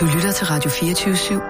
Du lytter til Radio 24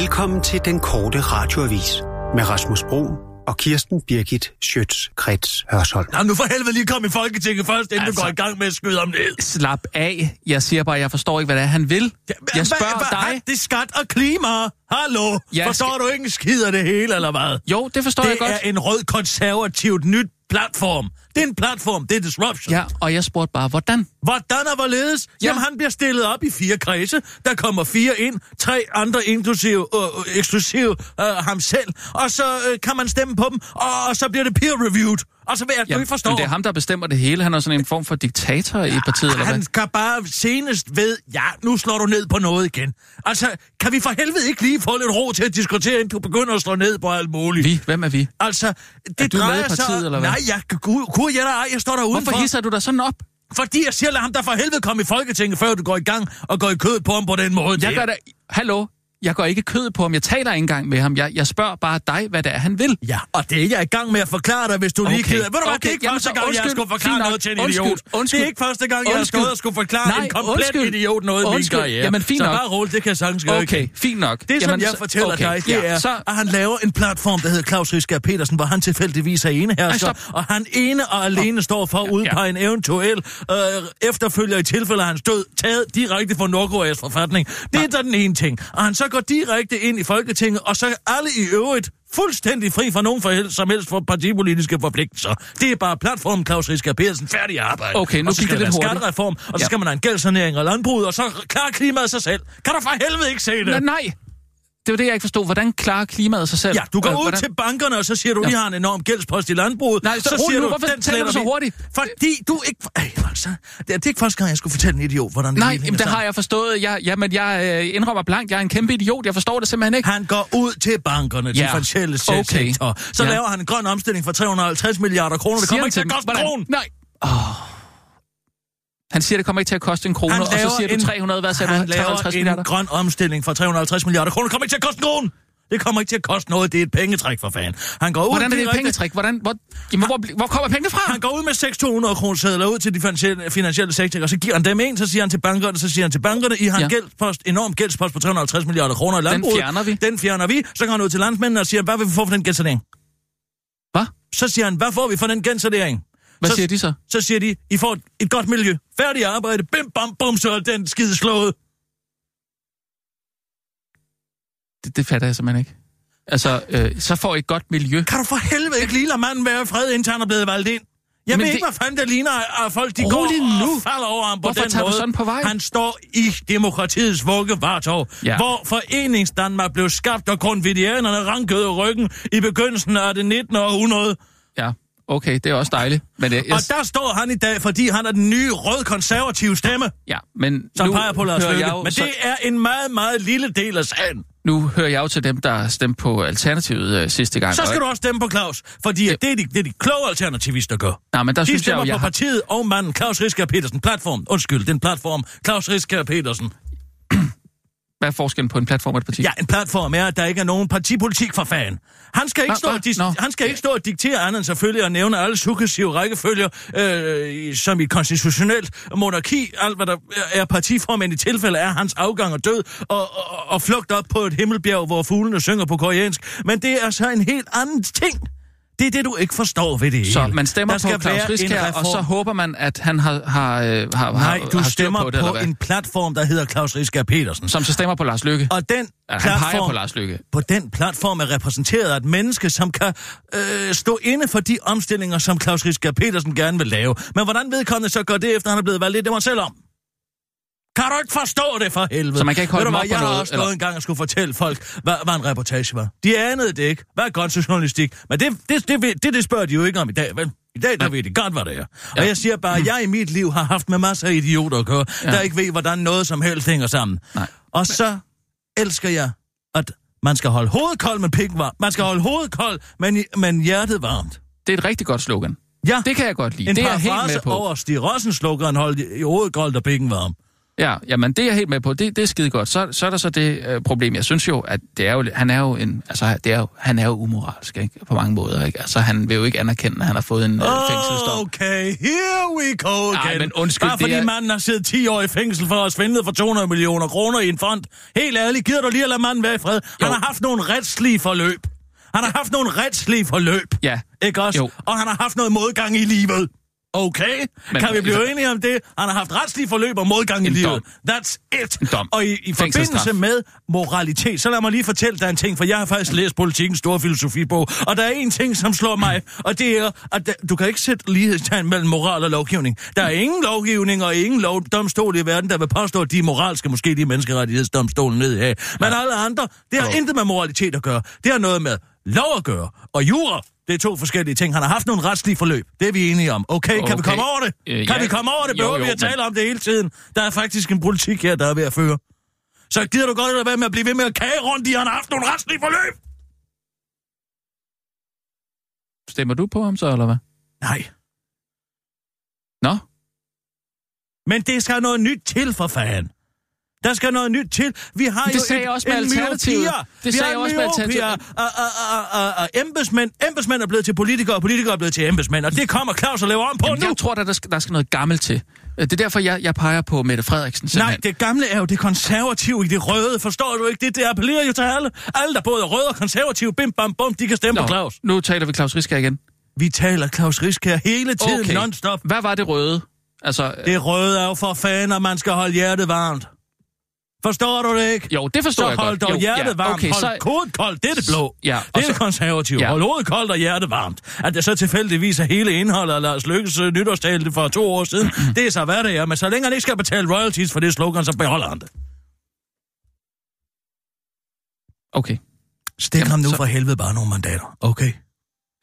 Velkommen til den korte radioavis med Rasmus Bro og Kirsten Birgit Schøtz-Krets Hørsholm. Nå, nu for helvede lige kom i Folketinget først, inden altså, du går i gang med at skyde om ned. Slap af. Jeg siger bare, jeg forstår ikke, hvad det er, han vil. Jeg spørger Hva- hva- dig. Det er skat og klima. Hallo? Jeg Forstår du ikke en skid af det hele, eller hvad? Jo, det forstår jeg Det godt. er en rød konservativt nyt platform. Det er en platform, det er disruption. Ja, og jeg spurgte bare, hvordan? Hvordan og hvorledes? Ja. Ja. Jamen, han bliver stillet op i fire kredse. Der kommer fire ind, tre andre inklusive, øh, eksklusive øh, ham selv. Og så øh, kan man stemme på dem, og, og så bliver det peer-reviewed. Og så vil jeg, du ikke forstå. men det er ham, der bestemmer det hele. Han er sådan en form for diktator i partiet, eller hvad? Han kan bare senest ved, ja, nu slår du ned på noget igen. Altså, kan vi for helvede ikke lige få lidt ro til at diskutere, inden du begynder at slå ned på alt muligt? Vi? Hvem er vi? Altså, det Er du med i drejer partiet, sig... eller hvad? Nej, jeg, gud, gud, jeg, der, jeg står der udenfor. Hvorfor hisser du dig sådan op? Fordi jeg siger, lad ham der for helvede komme i Folketinget, før du går i gang og går i kødet på ham på den måde. Jeg der. gør da... Hallo? Jeg går ikke kød på ham. Jeg taler ikke engang med ham. Jeg, jeg spørger bare dig, hvad det er, han vil. Ja, og det er jeg i gang med at forklare dig, hvis du lige Okay, gider. Ved du hvad, okay, det er ikke jamen første så gang, jeg undskyld, skulle forklare nok. noget til en Undskyld, idiot. undskyld, det er ikke første gang, jeg undskyld. stået og skulle forklare Nej, en komplet undskyld, idiot noget i min undskyld. karriere. Jamen, fint så nok. bare roligt, det kan jeg sagtens gøre Okay, fint nok. Det, som Jamen, jeg så- fortæller okay, dig, det ja, er, så- at han laver en platform, der hedder Claus Riskær Petersen, hvor han tilfældigvis er enehersker, Ej, stop. og han ene og alene står for at udpege en eventuel øh, efterfølger i tilfælde af hans død, taget direkte fra Nordkoreas forfatning. Det er da den ene ting. Og han så går direkte ind i Folketinget, og så alle i øvrigt fuldstændig fri fra nogen for som helst for partipolitiske forpligtelser. Det er bare platformen Claus Riskær Petersen færdig arbejde. Okay, nu og så skal det lidt hurtigt. skattereform, og så Ja. skal man have en gældssanering og landbrug, og så klarer klimaet sig selv. Kan du for helvede ikke se det? Nej, nej. Det var det, jeg ikke forstod. Hvordan klarer klimaet sig selv? Ja, du går Øh, ud hvordan- til bankerne, og så siger du, Ja. vi har en enorm gældspost i landbruget. Nej, så rolig siger nu. du, Hvorfor den taler du så hurtigt? Fordi du ikke... Ej, altså, det er, ikke første gang, jeg skulle fortælle en idiot, hvordan det Nej, jamen, det sammen. har jeg forstået. Jeg, jamen, jeg øh, indrømmer blankt, jeg er en kæmpe idiot. Jeg forstår det simpelthen ikke. Han går ud til bankerne, ja. De finansielle Okay. sektor. Så Ja. laver han en grøn omstilling for 350 milliarder kroner. Det kommer ikke til at koste en hvordan- krone. Nej. Oh. Han siger, det kommer ikke til at koste en krone, og så siger du en- 300, hvad sagde du? Han laver 350 en grøn omstilling for 350 milliarder kroner. Det kommer ikke til at koste en krone. Det kommer ikke til at koste noget. Det er et pengetræk for fanden. Han går ud Hvordan er det et pengetræk? Hvordan, hvor, jamen, hvor, hvor kommer pengene fra? Han går ud med 600 kroner sædler ud til de finansielle, finansielle sektor, og så giver han dem en, så siger han til bankerne, så siger han til bankerne, I har en Ja. gældspost, enorm gældspost på 350 milliarder kroner i landbruget. fjerner vi. Den fjerner vi. Så går han ud til landsmændene og siger, hvad vil vi få for den gældssanering? Hvad? Så siger han, hvad får vi for den gældssanering? Hvad så, siger de så? Så siger de, I får et godt miljø. Færdig arbejde. Bim, bam, bum, så er den skide slået. Det, det fatter jeg simpelthen ikke. Altså, øh, så får I et godt miljø. Kan du for helvede ikke lige lade manden være i fred, indtil han er blevet valgt ind? Jeg Men ved det- ikke, hvad fanden det ligner, at folk de Rolig går nu. og falder over ham på Hvorfor den tager du måde. sådan på vej? Han står i demokratiets vuggevartov. Ja. hvor Foreningsdanmark blev skabt, og grundvidianerne rankede ryggen i begyndelsen af det 19. århundrede. Ja, okay, det er også dejligt. Men, øh, jeg, Og der står han i dag, fordi han er den nye rød-konservative stemme, ja, men som nu peger på Lars hører Løkke. jeg jo, Men så, det er en meget, meget lille del af sagen. nu hører jeg jo til dem, der stemte på Alternativet øh, sidste gang. Så og- skal du også stemme på Claus, fordi det er de, det er de kloge alternativister gør. Nej, men der De synes jeg stemmer jo, jeg på har... partiet og manden Claus Riskær Petersen. Platform. Undskyld, den platform. Claus Riskær Petersen. Hvad er forskellen på en platform og et parti? Ja, en platform er, at der ikke er nogen partipolitik for fan. Han skal ikke, Nå, stå, og dis- nå. han skal ikke stå og diktere andet end selvfølgelig at nævne alle successive rækkefølger, øh, som i et konstitutionelt monarki, alt hvad der er partiformand i tilfælde af hans afgang og død, og, og, og flugt op på et himmelbjerg, hvor fuglene synger på koreansk. Men det er så en helt anden ting. Det er det, du ikke forstår ved det Så hele. man stemmer på Claus Riskær, og så håber man, at han har, har, øh, har, Nej, du har stemmer på det, på, en platform, der hedder Claus Riskær Petersen. Som så stemmer på Lars Lykke. Og den Ja, han peger platform, på Lars Lykke. på den platform er repræsenteret af et menneske, som kan øh, stå inde for de omstillinger, som Claus Riskær Petersen gerne vil lave. Men hvordan vedkommende så gør det, efter han er blevet valgt, det er mig selv om. Kan du ikke forstå det for helvede? Så man kan ikke holde Ved du op Jeg har også eller? en gang og skulle fortælle folk, hvad, hvad en reportage var. De anede det ikke. Hvad er godt journalistik? Men det, det, det, det, det, det spørger de jo ikke om i dag, vel? I dag, der ved de godt, hvad det er. Og jeg siger bare, at jeg i mit liv har haft med masser af idioter at gøre, der ikke ved, hvordan noget som helst hænger sammen. Nej. Og så elsker jeg, at man skal holde hovedet koldt med pikken varmt. Man skal holde hovedet koldt, men, men hjertet varmt. Det er et rigtig godt slogan. Ja, Det kan jeg godt lide. en det er jeg helt med på. over Stig Rossens slogan, hold i hovedet koldt og pikken varm. Ja, jamen det er jeg helt med på. Det, det er skide godt. Så, så er der så det øh, problem. Jeg synes jo, at det er jo, han er jo en, altså, det er jo, han er jo umoralsk, ikke? På mange måder, ikke? Altså, han vil jo ikke anerkende, at han har fået en øh, fængselsdom. Okay, here we go again. Ej, men undskyld, Bare fordi er- manden har siddet 10 år i fængsel for at have svindlet for 200 millioner kroner i en fond. Helt ærligt, gider du lige at lade manden være i fred? Han Jo. har haft nogle retslige forløb. Han har haft nogle retslige forløb. Ja. Ikke også? Jo. Og han har haft noget modgang i livet. Okay, Men- kan vi blive enige om det? Han har haft retslige forløb og modgang i livet. dom. That's it. En dom. Og i, i forbindelse med moralitet, så lad mig lige fortælle dig en ting, for jeg har faktisk læst politikens store filosofibog, og der er en ting, som slår mig, og det er, at der, du kan ikke sætte lighedstegn mellem moral og lovgivning. Der er ingen lovgivning og ingen lov, domstol i verden, der vil påstå, at de er moralske, måske de menneskerettighedsdomstolen ned her. Men alle andre, det har Jo. intet med moralitet at gøre. Det har noget med lov at gøre. Og jura, det er to forskellige ting. Han har haft nogle retslige forløb. Det er vi enige om. Okay, okay. kan vi komme over det? Øh, kan ja. vi komme over det? Jo, Behøver jo, vi at men- tale om det hele tiden? Der er faktisk en politik her, der er ved at føre. Så gider du godt at være med at blive ved med at kage rundt i, han har haft nogle retslige forløb? Stemmer du på ham så, eller hvad? Nej. Nå, Men det skal noget nyt til, for fanden. Der skal noget nyt til. Vi har Det jo sagde et, også med en myopia. Det Vi sagde også med. Alternativet. Og, og, og embedsmænd, embedsmænd er blevet til politikere, og politikere er blevet til embedsmænd. Og det kommer Claus og laver om på Jamen, nu. jeg tror, der, der, skal, der skal noget gammelt til. Øh, Det er derfor, jeg, jeg peger på Mette Frederiksen. Nej, simpelthen. det gamle er jo det konservative i det røde. Forstår du ikke det? Det appellerer jo til alle. Alle, der både er røde og konservative, bim bam bum, de kan stemme på Nå, Claus. nu taler vi Claus Riskær igen. Vi taler Claus Riskær hele tiden Okay. non-stop. Hvad var det røde? Altså, Det røde er jo for fanden, at man skal holde hjertet varmt. Forstår du det ikke? jo, det forstår Så jeg hold godt. dog jo, hjertet ja, varmt. Okay, hold så, kodet koldt. Det er det blå. Ja, det er så- det konservative. Ja. Hold hovedet koldt og hjertet varmt. At det så tilfældigvis er hele indholdet af Lars Lykkes øh, nytårstale for to år siden, det er så hvad det er. Men så længe han ikke skal betale royalties for det slogan, så beholder han det. okay. Stik Jamen, ham nu så- for helvede bare nogle mandater, okay?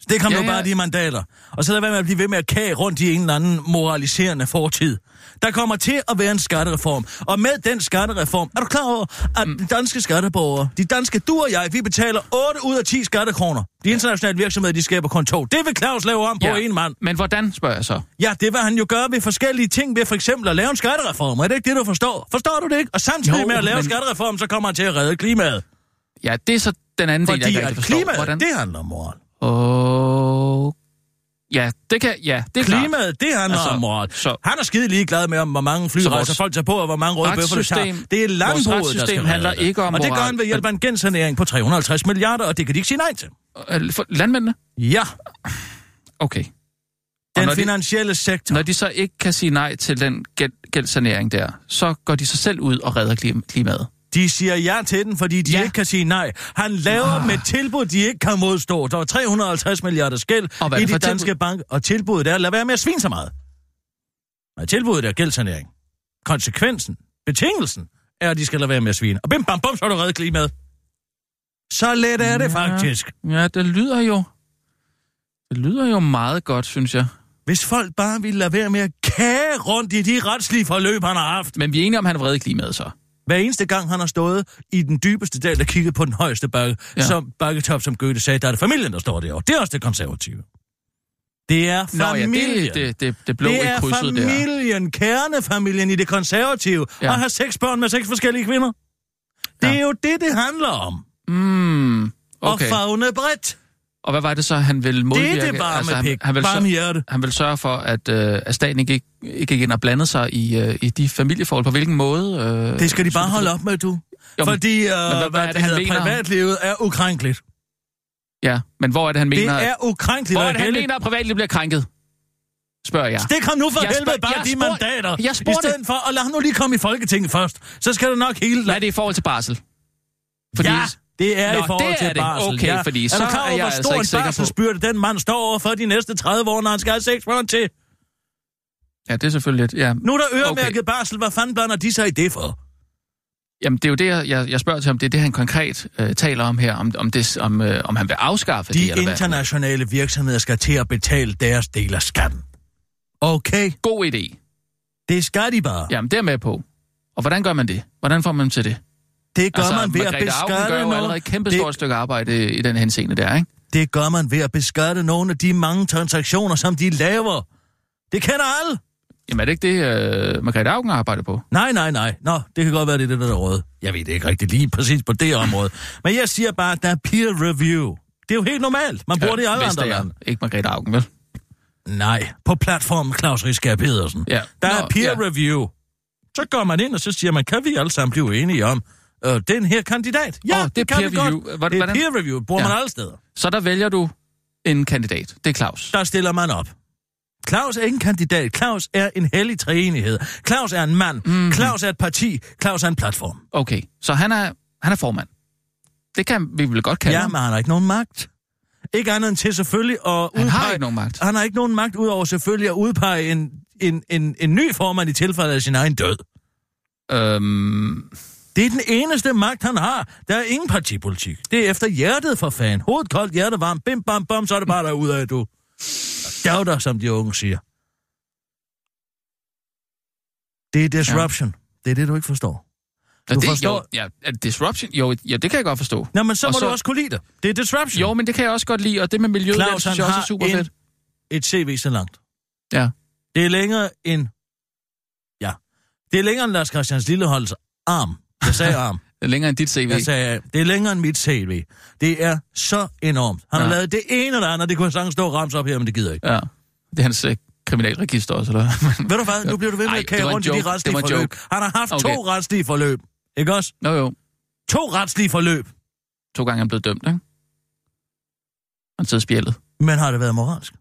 Stik ham Ja, nu ja. bare de mandater. Og så lad være med at blive ved med at kage rundt i en eller anden moraliserende fortid. Der kommer til at være en skattereform. Og med den skattereform, er du klar over, at Mm. de danske skatteborgere, de danske, du og jeg, vi betaler 8 ud af 10 skattekroner. De internationale virksomheder, de skaber kun to. Det vil Claus lave om på Ja. en mand. Men hvordan, spørger jeg så? Ja, det vil han jo gøre ved forskellige ting, ved for eksempel at lave en skattereform. Er det ikke det, du forstår? Forstår du det ikke? Og samtidig Jo, med at lave men- skattereform, så kommer han til at redde klimaet. Ja, det er så den anden del, jeg Fordi ikke forstår. klimaet, Hvordan? det handler om moral. Åh... Ja, det kan... Ja, det er klart. Klimaet, det handler Altså, om moral. så- Han er skide ligeglad med, om hvor mange flyrejser folk tager på, og hvor mange røde bøffer det tager. Det er landbruget, der skal handler ikke om Og det gør han ved hjælp af en gensanering på 350 milliarder, og det kan de ikke sige nej til. Øh, for Landmændene? Ja, Okay. den når de- finansielle sektor. Når de så ikke kan sige nej til den gæld, gældsanering der, så går de sig selv ud og redder klim- klimaet. De siger ja til den, fordi de Ja. ikke kan sige nej. Han laver Ah. med tilbud, de ikke kan modstå. Der var 350 milliarder skæld i de danske banker, og tilbuddet er, lad være med at svine så meget. Nej, tilbuddet er gældsanering. Konsekvensen, betingelsen, er, at de skal lade være med at svine. Og bim, bam, bum, så er du reddet klimaet. Så let er det Ja. faktisk. Ja, det lyder jo... Det lyder jo meget godt, synes jeg. Hvis folk bare ville lade være med at kage rundt i de retslige forløb, han har haft. Men vi er enige om, han har vredet klimaet så. Hver eneste gang, han har stået i den dybeste dal og kigget på den højeste bakke, Ja. som bakketop, som Goethe sagde, der er det familien, der står derovre. Det er også det konservative. Det er Nå ja, familien. det, det, det, det blå det er krydset der. familien, kernefamilien i det konservative. Ja. Og have seks børn med seks forskellige kvinder. Det Ja. er jo det, det handler om. Mm, okay. Og fagne bredt. Og hvad var det så, han ville modvirke? Det er det varme altså, han, pik. han, vil Varme hjerte. han vil sørge for, at, øh, at staten ikke, ikke gik ind og blandede sig i, øh, i de familieforhold. På hvilken måde? Øh, Det skal de bare holde op med, du. Jo, men- Fordi uh, hvad- hvad, hvad hvad det, det han hedder, mener? privatlivet er ukrænkeligt. Ja, men hvor er det, han Det mener... er ukrænkeligt. hvor er det, han mener, at privatlivet bliver krænket? Spørger jeg. Stik ham nu for Jeg helvede bare jeg de spurgte- mandater. jeg I stedet for, og lad ham nu lige komme i Folketinget først. Så skal det nok hele... Hvad er det i forhold til barsel? Fordi... Ja, det er Nå, i forhold til er det. barsel. Okay, ja. fordi er så du klar er over, hvor altså stor ikke en barselsbyrde den mand står over for de næste 30 år, når han skal have seks børn til? Ja, det er selvfølgelig lidt... Ja. Nu er der øremærket Okay. barsel. Hvad fanden blander de sig i det for? Jamen, det er jo det, jeg- jeg, spørger til, om det er det, han konkret øh, taler om her. Om, om, det, om, øh, om han vil afskaffe De det, eller hvad? internationale virksomheder skal til at betale deres del af skatten. Okay, God idé. det skal de bare. Ja. Jamen, det er med på. Og hvordan gør man det? Hvordan får man dem til det? Det gør altså, man ved at Margrethe Auken beskatte gør jo allerede et kæmpe stort stykke arbejde i den henseende der, ikke? det gør man ved at beskatte nogle af de mange transaktioner, som de laver. Det kender alle. Jamen er det ikke det, uh, Margrethe Augen arbejder på? Nej, nej, nej. Nå, det kan godt være, det er det, der er råd. Jeg ved det ikke rigtigt lige præcis på det område. Men jeg siger bare, at der er peer review. Det er jo helt normalt. Man bruger det i alle andre lande. Ikke Margrethe Augen, vel? Nej, på platformen Claus Riskær Pedersen. Ja. Der er Nå, peer ja. review. Så går man ind, og så siger man, kan vi alle sammen blive enige om øh, den her kandidat? Ja, Åh, det, det kan peer vi godt. review. Hvordan- Det er peer review, bruger Ja. man alle steder. Så der vælger du en kandidat. Det er Claus. Der stiller man op. Claus er ikke en kandidat. Claus er en hellig træenighed. Claus er en mand. Mm. Claus er et parti. Claus er en platform. Okay, så han er, han er formand. Det kan vi vel godt kalde Ja, ham. men han har ikke nogen magt. Ikke andet end til selvfølgelig at udpege... Han har ikke nogen magt. Han har ikke nogen magt, udover selvfølgelig at udpege en, en, en, en ny formand i tilfælde af sin egen død. Øhm, Det er den eneste magt, han har. Der er ingen partipolitik. Det er efter hjertet for fan. Hovedet koldt, hjertet varmt. Bim, bam, bam, så er det bare derudad, du. Gav dig, som de unge siger. Det er disruption. Ja. Det er det, du ikke forstår. Du det, forstår- Jo, ja, er det disruption? Jo, ja, det kan jeg godt forstå. Nå, men så Og må så- du også kunne lide det. Det er disruption. Jo, men det kan jeg også godt lide, og det med miljøet, Claus, det synes jeg også er super en- fedt. Et CV så langt. Ja. Det er længere end... Ja. Det er længere end Lars Christians Lilleholds arm. Jeg sagde arm. Det er længere end dit CV. Jeg sagde, det er længere end mit CV. Det er så enormt. Han ja. har Ja. lavet det ene eller andet. Det kunne jeg sagtens stå og ramse op her, men det gider jeg ikke. Ja. Det er hans øh, kriminalregister også, eller? Ved du hvad? Nu bliver du ved med Ej, at en rundt i de joke. retslige forløb. joke. Han har haft Okay. to retslige forløb. Ikke også? Nå jo, To retslige forløb. to gange er han blevet dømt, ikke? Han sidder spjældet. Men har det været moralsk?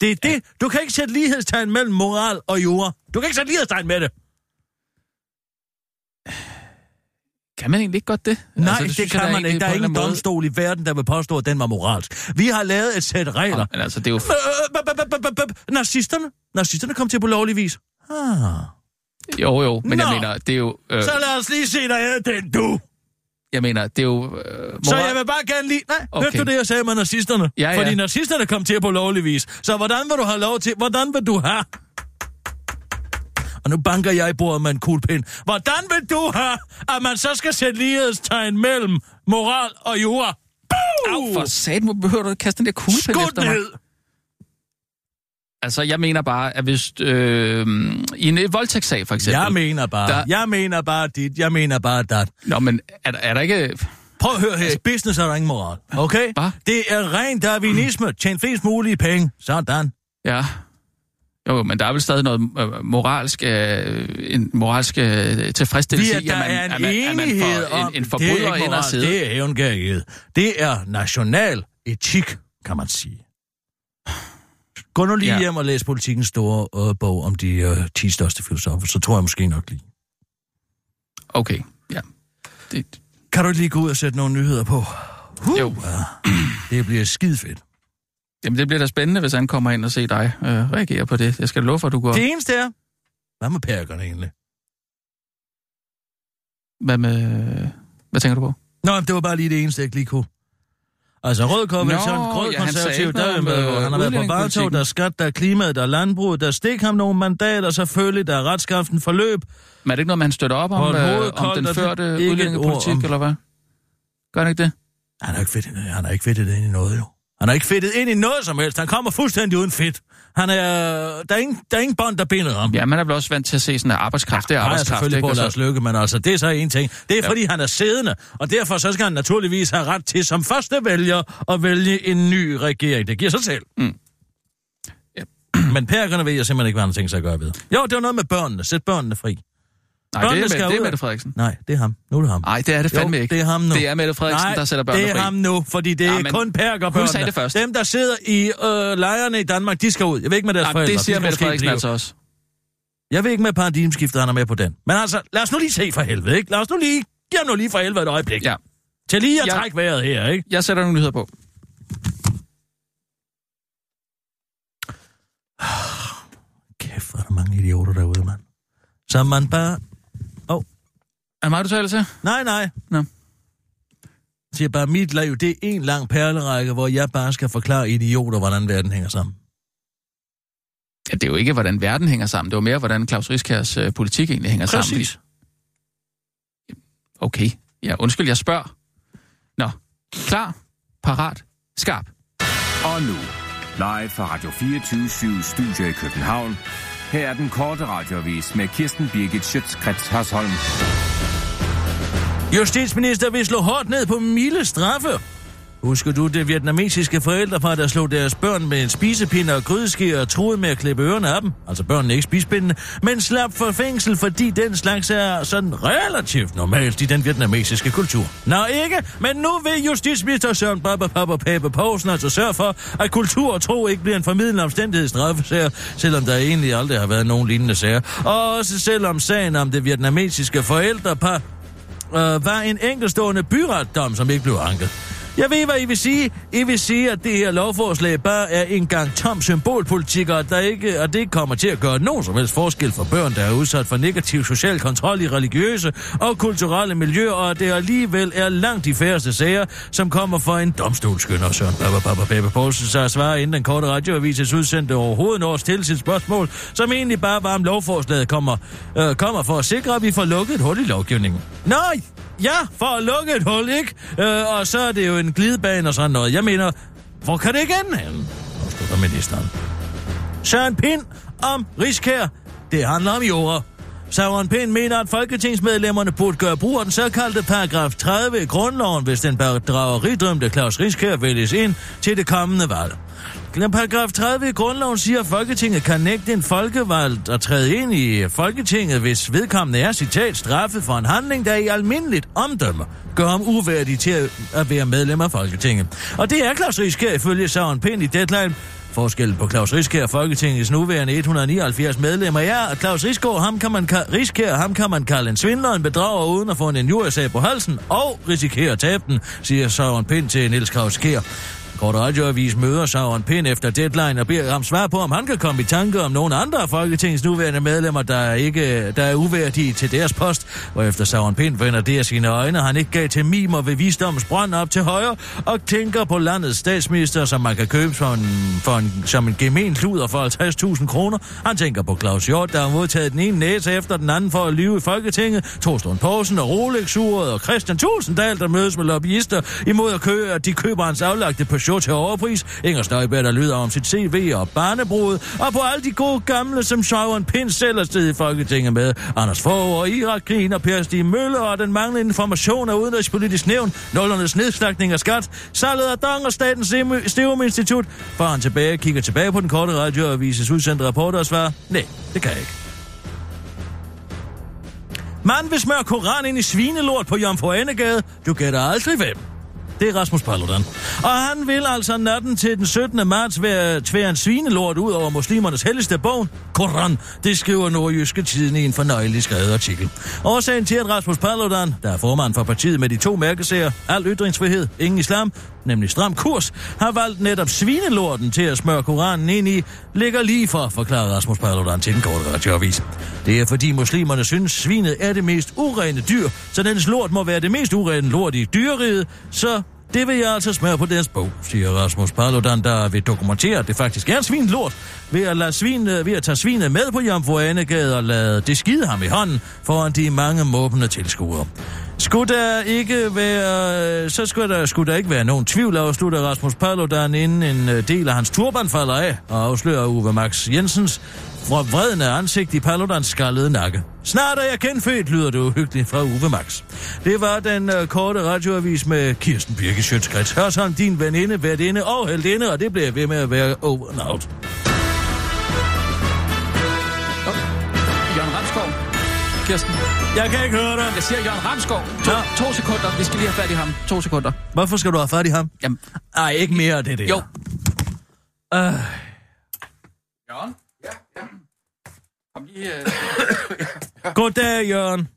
Det er det. Du kan ikke sætte lighedstegn mellem moral og jura. Du kan ikke sætte lighedstegn med det. Kan man egentlig ikke godt det? Nej, Altså, det, det kan jeg man ikke. Der er en ingen anden domstol i verden, der vil påstå, at den var moralsk. Vi har lavet et sæt regler. måde- Men altså, det er jo... Nazisterne? Nazisterne kom til på lovlig vis. Ah. Jo, jo, men jeg Nå. mener, det er jo... Øh, Så lad os lige se dig den, du. jeg mener, det er jo... Øh, Så moral- jeg vil bare gerne lige... Nej. Okay. hørte du det, jeg sagde med nazisterne? Ja, ja. Fordi nazisterne kom til på lovlig vis. Så hvordan vil du have lov til... Hvordan vil du have... Og nu banker jeg i bordet med en kuglepind. Hvordan vil du have, at man så skal sætte lighedstegn mellem moral og jura? Au, for satan, hvor behøver du at kaste den der kuglepind efter mig? ned! Altså, jeg mener bare, at hvis... Øh, I en voldtægtssag, for eksempel... Jeg mener bare, Der- jeg mener bare dit, jeg mener bare dat. Nå, men er, er der ikke... Prøv at høre her, i business er der ingen moral, okay? Hvad? Det er ren darwinisme. Tjen flest mulige penge. Sådan. Ja. Jo, men der er vel stadig noget øh, moralsk, øh, en moralsk øh, tilfredsstillelse i, at man, er en at man, at man får en, en er forbryder ind og sidde. Det er hævngærighed. Det er national etik, kan man sige. Gå nu lige ja. Hjem og læs politikens store øh, bog om de øh, 10 største filosofer, så tror jeg måske nok lige. Okay, ja. Det, Kan du ikke lige gå ud og sætte nogle nyheder på? Uh, jo. Ja. Det bliver skide fedt. Jamen, det bliver da spændende, hvis han kommer ind og ser dig øh, reagere på det. Jeg skal love for, at du går... Det eneste er... Hvad med perkerne egentlig? Hvad med... Hvad tænker du på? Nå, det var bare lige det eneste, jeg lige kunne. Altså rød koalition, Nå, rød ja, konservativ, der, er, øh, han har været på bartog, der er skat, der er klimaet, der er landbrug, der er stik ham nogle mandater, selvfølgelig, der er retskaften forløb. Men er det ikke noget, man støtter op om, øh, om den og førte det- udlændingepolitik, eller hvad? Gør han ikke det? Han har ikke fedtet, han har ikke ind i noget, jo. Han har ikke fedtet ind i noget som helst. Han kommer fuldstændig uden fedt. Han er, der, er ingen, der er ingen bånd, der binder ham. Ja, man er vel også vant til at se sådan en arbejdskraft. det er Nej, jeg er arbejdskraft, selvfølgelig ikke? på Og så- Lars Løkke, men altså, det er så en ting. Det er, Ja. fordi han er siddende, og derfor så skal han naturligvis have ret til som første vælger at vælge en ny regering. Det giver sig selv. Mm. Ja. Men perkerne ved jeg simpelthen ikke, hvad han tænkt sig at gøre ved. Jo, det var noget med børnene. Sæt børnene fri. Nej, det Børnene er, skal med, det er. Mette Frederiksen. Nej, det er ham. Nu er det ham. Nej, det er det fandme jo, ikke. det er ham nu. Det er Mette Frederiksen, Nej, der sætter børnene det er fri. ham nu, fordi det er Ja, ja, kun perkerbørnene. hun sagde det først. Dem, der sidder i øh, lejrene i Danmark, de skal ud. Jeg ved ikke med deres Nej, forældre. det De siger skal Mette Frederiksen altså også. Jeg ved ikke med paradigmeskiftet, han er med på den. Men altså, lad os nu lige se for helvede, ikke? Lad os nu lige... Giv ham nu lige for helvede et øjeblik. Ja. Til lige at Ja. trække vejret her, ikke? Jeg sætter nogle nyheder på. Kæft, hvor er der mange idioter derude, mand. Så man bare... Er det mig, du taler til? Nej, nej. Nå. Jeg siger bare, mit liv, det er en lang perlerække, hvor jeg bare skal forklare idioter, hvordan verden hænger sammen. Ja, det er jo ikke, hvordan verden hænger sammen. Det var mere, hvordan Claus Riskærs øh, politik egentlig hænger sammen. Præcis. Okay. Ja, undskyld, jeg spørger. Nå. Klar, parat, skarp. Og nu, live fra Radio 24 7 Studio i København. Her er den korte radiovis med Kirsten Birgit Schøtzgrads Hasholm. Justitsminister vil slå hårdt ned på milde straffe. Husker du det vietnamesiske forældrepar, der slog deres børn med en spisepinde og grydeske og troede med at klippe ørerne af dem? Altså børnene ikke spisepindene, men slap for fængsel, fordi den slags er sådan relativt normalt i den vietnamesiske kultur. Nå ikke, men nu vil justitsminister Søren Papa Papa Pape Poulsen altså sørge for, at kultur og tro ikke bliver en formidlende omstændighed i straffesager, selvom der egentlig aldrig har været nogen lignende sager. Og også selvom sagen om det vietnamesiske forældrepar øh, var en enkelstående byretdom, som ikke blev anket. Jeg ved, hvad I vil sige. I vil sige, at det her lovforslag bare er en gang tom symbolpolitik, og, der ikke, og det ikke kommer til at gøre nogen som helst forskel for børn, der er udsat for negativ social kontrol i religiøse og kulturelle miljøer, og at det alligevel er langt de færreste sager, som kommer for en domstol, skynder Søren Baba Papa Baba Poulsen sig at svare, inden den korte radioavises udsendte overhovedet når til sit spørgsmål, som egentlig bare var om lovforslaget kommer, øh, kommer for at sikre, at vi får lukket et hul i lovgivningen. Nej, Ja, for at lukke et hul, ikke? Øh, og så er det jo en glidebane og sådan noget. Jeg mener, hvor kan det ikke ende hen? Afslutter ministeren. Søren Pind om Riskær. Det handler om jorder. Søren Pind mener, at folketingsmedlemmerne burde gøre brug af den såkaldte paragraf 30 i grundloven, hvis den bedrageridømte Claus Riskær vælges ind til det kommende valg. Paragraf 30 i grundloven siger, at Folketinget kan nægte en folkevalgt at træde ind i Folketinget, hvis vedkommende er, citat, straffet for en handling, der i almindeligt omdømme gør ham uværdig til at være medlem af Folketinget. Og det er Claus Riskær ifølge Søren Pind i Deadline. Forskellen på Claus Riskær og Folketingets nuværende 179 medlemmer er, at Claus Riskær, ham kan man, ka- Riskær, ham kan man kalde en svindler, en bedrager uden at få en injuriesag på halsen og risikere at tabe den, siger Søren Pind til Niels Claus Kær. Kort radioavis møder Søren Pind efter deadline og beder ham svare på, om han kan komme i tanke om nogle andre af Folketingets nuværende medlemmer, der er, ikke, der er uværdige til deres post, og efter Søren Pind vender det af sine øjne, han ikke gav til mimer ved visdoms brønd op til højre, og tænker på landets statsminister, som man kan købe for en, for en, som en gemen kluder for 50.000 kroner. Han tænker på Claus Hjort, der har modtaget den ene næse efter den anden for at lyve i Folketinget, Torsten Poulsen og Rolex-uret og Christian Tulsendal, der mødes med lobbyister imod at, køre, at de køber hans aflagte show til overpris. Inger Støjberg, der lyder om sit CV og barnebrud, og på alle de gode gamle, som Søren Pind selv er sted i Folketinget med. Anders Fogh og Irakkrigen og Per Stig Møller og den manglende information af Udenrigspolitisk Nævn, nullernes nedslagning af skat, salget af Dong og Statens Sterum Institut. Far han tilbage kigger tilbage på den korte radio og vises udsendte rapporter og svarer, nej, det kan jeg ikke. Man vil smøre koran ind i svinelort på Jomfru Anegade. Du gætter aldrig hvem. Det er Rasmus Paludan. Og han vil altså natten til den 17. marts være tvære en svinelort ud over muslimernes helligste bog, Koran. Det skriver Nordjyske Tiden i en fornøjelig skrevet artikel. Årsagen til, at Rasmus Paludan, der er formand for partiet med de to mærkesager, al ytringsfrihed, ingen islam, nemlig stram kurs, har valgt netop svinelorten til at smøre Koranen ind i, ligger lige for, forklarer Rasmus Paludan til den korte radioavis. Det er fordi muslimerne synes, svinet er det mest urene dyr, så dens lort må være det mest urene lort i dyreriget, så det vil jeg altså smøre på deres bog, siger Rasmus Paludan, der vil dokumentere, at det faktisk er svinlort, lort, ved at, lade svin, øh, ved at tage svinet med på Jomfru Anegade og lade det skide ham i hånden foran de mange måbende tilskuere. Skulle der ikke være, så skulle der, skulle der ikke være nogen tvivl, afslutter Rasmus Paludan, inden en øh, del af hans turban falder af, og afslører Uwe Max Jensens vredende ansigt i Paludans skallede nakke. Snart er jeg genfødt, lyder det uhyggeligt fra Uwe Max. Det var den uh, korte radioavis med Kirsten Birke Sjøtskrets. Hørsholm, din veninde, værtinde og heldinde, og det bliver ved med at være over and out. Jørgen Ramskov. Kirsten. Jeg kan ikke høre dig. Jeg siger Jørgen Ramskov. To, Ja. to sekunder. Vi skal lige have fat i ham. To sekunder. Hvorfor skal du have fat i ham? Jamen, Ej, ikke mere af det der. jo. Øh, Jørgen? Ja, ja. Kom lige... Øh... goddag, Jørgen.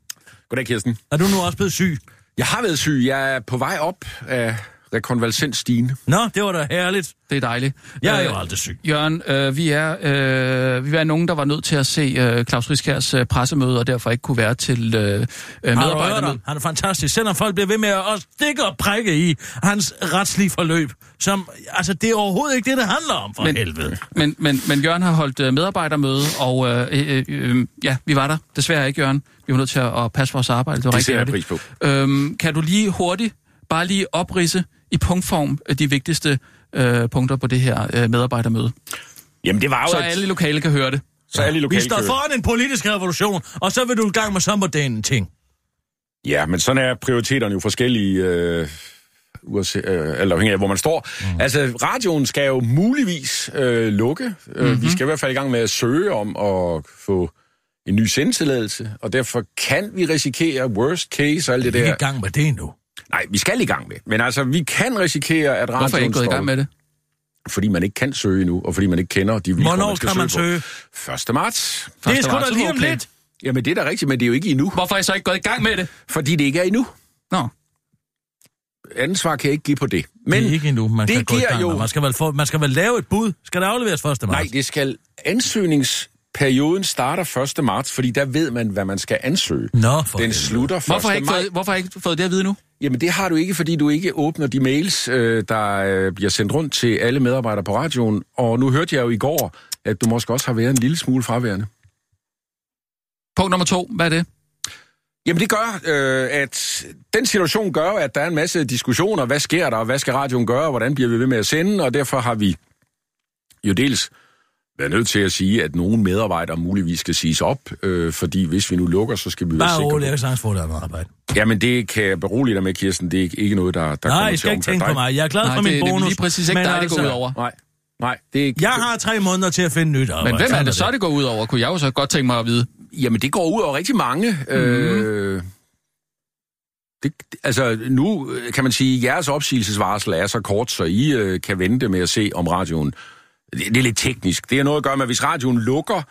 Goddag, Kirsten. Er du nu også blevet syg? Jeg har været syg. Jeg er på vej op af rekonvalescensstigen. Nå, det var da herligt. Det er dejligt. Jeg er Øh, jo aldrig syg. Jørgen, øh, vi, er, øh, vi er nogen, der var nødt til at se øh, Claus Riskærs øh, pressemøde, og derfor ikke kunne være til øh, øh, medarbejderne. Han er fantastisk. Selvom folk bliver ved med at stikke og prikke i hans retslige forløb. Som, altså, det er overhovedet ikke det, det handler om, for Men- helvede. Men, men, men Jørgen har holdt øh, medarbejdermøde, og øh, øh, øh, ja, vi var der. Desværre ikke, Jørgen. Vi var nødt til at, at passe vores arbejde. Det var Det rigtig ser jeg pris på. Øhm, kan du lige hurtigt, bare lige oprise i punktform øh, de vigtigste øh, punkter på det her øh, medarbejdermøde? Jamen, det var jo... Så et- alle lokale kan høre det. Så alle i Vi står foran en politisk revolution, og så vil du i gang med moderne ting. Ja, men sådan er prioriteterne jo forskellige, øh, uanset, øh, alt afhængig af, hvor man står. Mm. Altså, radioen skal jo muligvis øh, lukke. Mhm. mm-hmm. Vi skal i hvert fald i gang med at søge om at få en ny sendtilladelse, og derfor kan vi risikere worst case og alt det Vi er ikke der. i gang med det nu. Nej, vi skal i gang med. Men altså, vi kan risikere, at radioen Hvorfor er I ikke gået i gang med det? Fordi man ikke kan søge nu, og fordi man ikke kender de vilkår, Hvornår man skal kan man søge søge? på. 1. marts. Det er sgu da lige om okay. lidt. Jamen, det er da rigtigt, men det er jo ikke endnu, Hvorfor er I så ikke gået i gang med det? fordi det ikke er endnu. Nå, Ansvar kan jeg ikke give på det. Men det er ikke endnu, man det kan gå i giver gang jo- med. Man skal, vel få, man skal vel lave et bud. Skal det afleveres 1. marts? Nej, det skal ansøgningsperioden starter 1. marts, fordi der ved man, hvad man skal ansøge. Nå, for Den slutter 1. hvorfor har, I ikke fået, hvorfor har I ikke fået det at vide nu? Jamen, det har du ikke, fordi du ikke åbner de mails, øh, der øh, bliver sendt rundt til alle medarbejdere på radioen. Og nu hørte jeg jo i går, at du måske også har været en lille smule fraværende. Punkt nummer to, hvad er det? Jamen det gør, øh, at den situation gør, at der er en masse diskussioner. Hvad sker der, og hvad skal radioen gøre, og hvordan bliver vi ved med at sende? Og derfor har vi jo dels været nødt til at sige, at nogle medarbejdere muligvis skal siges op, øh, fordi hvis vi nu lukker, så skal vi være Bare sikre jeg på. kan sagtens få det andet arbejde. Jamen det kan jeg berolige dig med, Kirsten. Det er ikke- ikke noget, der, der kommer Nej, til I skal at ikke tænke på dig. mig. Jeg er glad Nej, for det, min det bonus. er lige præcis ikke dig, det går altså, ud over. Nej, nej. Det er ikke... Jeg har tre måneder til at finde nyt arbejde. Men hvem er det så, det går ud over? Kunne jeg jo så godt tænke mig at vide. Jamen, det går ud over rigtig mange. Mm-hmm. Øh, det, altså, nu øh, kan man sige, at jeres opsigelsesvarsel er så kort, så I øh, kan vente med at se om radioen. Det, det er lidt teknisk. Det har noget at gøre med, at hvis radioen lukker,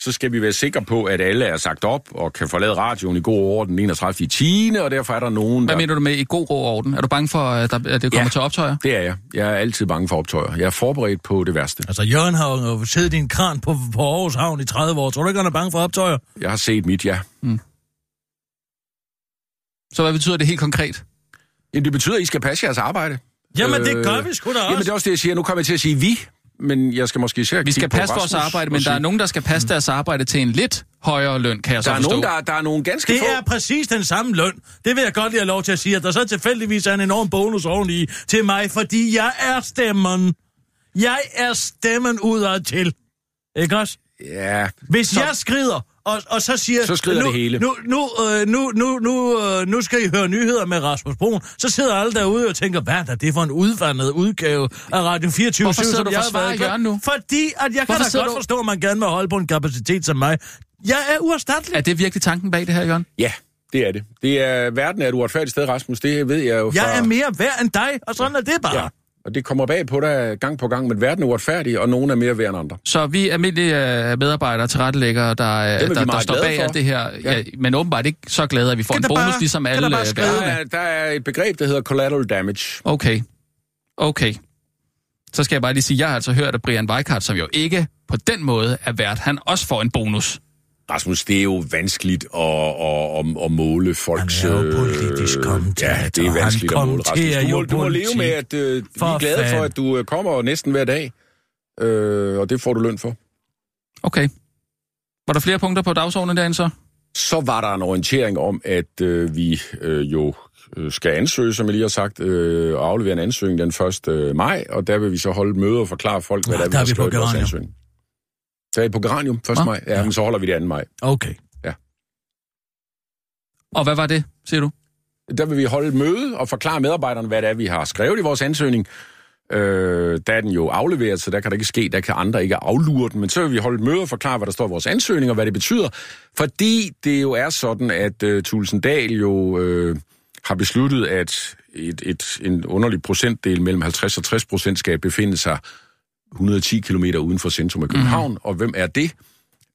så skal vi være sikre på, at alle er sagt op og kan forlade radioen i god orden den 31. 10. Og derfor er der nogen, Hvad der... mener du med i god orden? Er du bange for, at, det kommer Ja. til optøjer? Det er jeg. Jeg er altid bange for optøjer. Jeg er forberedt på det værste. Altså, Jørgen har jo siddet i en kran på, på Aarhus Havn i 30 år. Tror du ikke, han er bange for optøjer? Jeg har set mit, ja. Så hvad betyder det helt konkret? Jamen, det betyder, at I skal passe jeres arbejde. Jamen, det Øh, gør vi sgu da Jamen, det også. er også det, jeg siger. Nu kommer jeg til at sige vi, men jeg skal måske især Vi skal passe vores arbejde, men der er nogen, der skal passe deres arbejde til en lidt højere løn, kan jeg så Der er, forstå. nogen, der, der er nogle ganske Det få... er præcis den samme løn. Det vil jeg godt lige have lov til at sige, at der så tilfældigvis er en enorm bonus oveni til mig, fordi jeg er stemmen. Jeg er stemmen udad til. Ikke også? Ja, Hvis så, jeg skrider, og, og så siger... Så skrider nu, det hele. Nu, nu, øh, nu, nu, nu, øh, nu skal I høre nyheder med Rasmus Broen. Så sidder alle derude og tænker, hvad er det for en udvandet udgave af Radio 24 Hvorfor sidder du jeg forsvarer? Jørgen nu? Fordi at jeg kan Hvorfor da sidder godt du- forstå, at man gerne vil holde på en kapacitet som mig. Jeg er uerstattelig. Er det virkelig tanken bag det her, Jørgen? ja, det er det. det er, verden er et uretfærdigt sted, Rasmus. Det ved jeg jo fra... Jeg er mere værd end dig, og sådan er det bare. Ja, og det kommer bag på dig gang på gang, men verden er uretfærdig, og nogen er mere værd end andre. Så vi er almindelige øh, medarbejdere, tilrettelæggere, der, øh, Dem er der, der står bag for. alt det her. Ja. men åbenbart ikke så glade, at vi får Kan en bonus, bare- ligesom alle der bare øh, Der er, der er et begreb, der hedder collateral damage. Okay. Okay. Så skal jeg bare lige sige, jeg har altså hørt, at Brian Weikart, som jo ikke på den måde er vært, han også får en bonus. Rasmus, det er jo vanskeligt at, at, at, at måle folks... Han er jo øh, politisk kommentator. Ja, det er Han vanskeligt at måle, Rasmus. Du må, du må leve med, at øh, vi er glade for, at du øh, kommer næsten hver dag, øh, og det får du løn for. Okay. Var der flere punkter på dagsordenen derinde så? Så var der en orientering om, at øh, vi øh, jo skal ansøge, som jeg lige har sagt, øh, og aflevere en ansøgning den 1. maj, og der vil vi så holde et møde og forklare folk, hvad Nå, der er, vi der er vi på skrevet i vores ansøgning. Så er I på Geranium 1. Nå. maj? Ja, men så holder vi det 2. maj. Okay. Og hvad var det, siger du? Der vil vi holde et møde og forklare medarbejderne, hvad det er, vi har skrevet i vores ansøgning. Øh, der er den jo afleveret, så der kan der ikke ske, der kan andre ikke aflure den. Men så vil vi holde et møde og forklare, hvad der står i vores ansøgning, og hvad det betyder. Fordi det jo er sådan, at øh, Tulsendal jo øh, har besluttet, at et, et, en underlig procentdel mellem 50 og 60 procent skal befinde sig 110 km uden for centrum af København. Mm. Og hvem er det?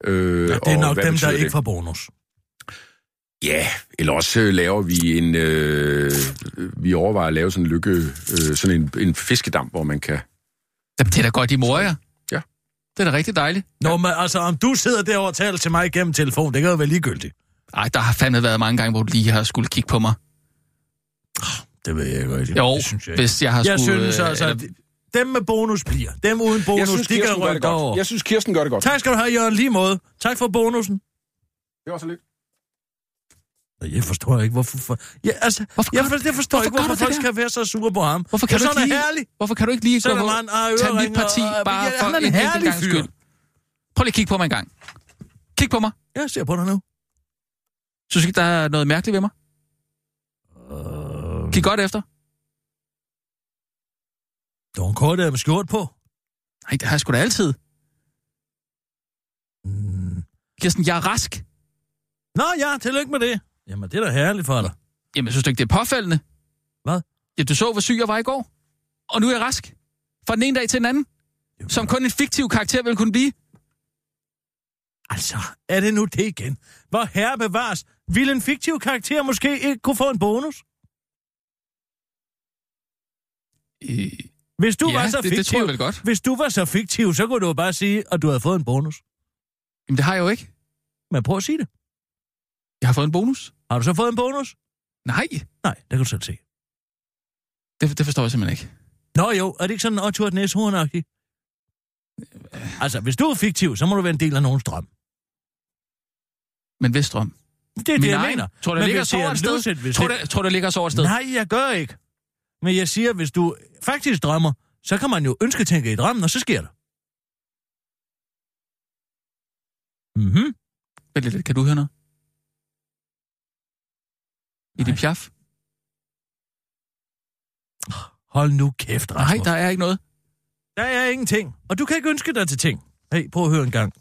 Øh, Ja, det er nok dem, der betyder ikke det? får bonus. Ja, eller også øh, laver vi en... Øh, vi overvejer at lave sådan en lykke... Øh, sådan en, en fiskedam, hvor man kan... Det er da godt, I morer jer. Ja. Det er da rigtig dejligt. Nå, men altså, om du sidder derovre og taler til mig gennem telefon, det kan jo være ligegyldigt. Ej, der har fandme været mange gange, hvor du lige har skulle kigge på mig. Det ved jeg ikke rigtig. Jo, det synes jeg ikke. hvis jeg har Jeg skulle... synes øh, altså, eller- dem med bonus bliver. Dem uden bonus, Jeg synes, de kan Kirsten det rykke over. Jeg synes, Kirsten gør det godt. Tak skal du have, Jørgen, lige måde. Tak for bonusen. Det var så lidt. Jeg forstår ikke, hvorfor... For... Ja, altså, Hvorfor jeg, gør for, du- jeg forstår hvorfor ikke, hvorfor folk skal være så sure på ham. Hvorfor kan du ikke sådan lige... herlig. Hvorfor kan du ikke lige gå han har tage mit parti og- bare Ja, for han er en en herlig fyr. skyld? Prøv lige at kigge på mig en gang. Kig på mig. Jeg ser på dig nu. Synes du ikke, der er noget mærkeligt ved mig? Øh, Kig godt efter. Du har en kort med skjort på. Nej, det har jeg sgu da altid. Mm. Kirsten, jeg er rask. Nå ja, tillykke med det. Jamen, det er da herligt for dig. Jamen, synes du ikke, det er påfaldende? Hvad? Ja, du så, hvor syg jeg var i går. Og nu er jeg rask. Fra den ene dag til den anden. Som kun en fiktiv karakter vil kunne blive. Altså, er det nu det igen? Hvor herre bevares, vil en fiktiv karakter måske ikke kunne få en bonus? Øh, Hvis du Ja, var så det- det fiktiv, tror jeg vel godt. Hvis du var så fiktiv, så kunne du jo bare sige, at du havde fået en bonus. Jamen, det har jeg jo ikke. Men prøv at sige det. Jeg har fået en bonus. Har du så fået en bonus? Nej, Nej, det kan du selv se. det, det forstår jeg simpelthen ikke. Nå jo, er det ikke sådan Otto næshornagtig? Altså, hvis du er fiktiv, så må du være en del af nogens drøm. Men hvis drøm. Det er det, Min jeg egen. mener. Tror du, der ligger så det et sted? Tror det- du, tror der ligger så et sted? Nej, jeg gør ikke. Men jeg siger, hvis du faktisk drømmer, så kan man jo ønsketænke i drømmen, og så sker det. Mhm. Vent lidt, kan du høre noget? I Nej. pjaf? Hold nu kæft, Nej, Rasmus. der er ikke noget. Der er ingenting. Og du kan ikke ønske dig til ting. Hey, prøv at høre en gang.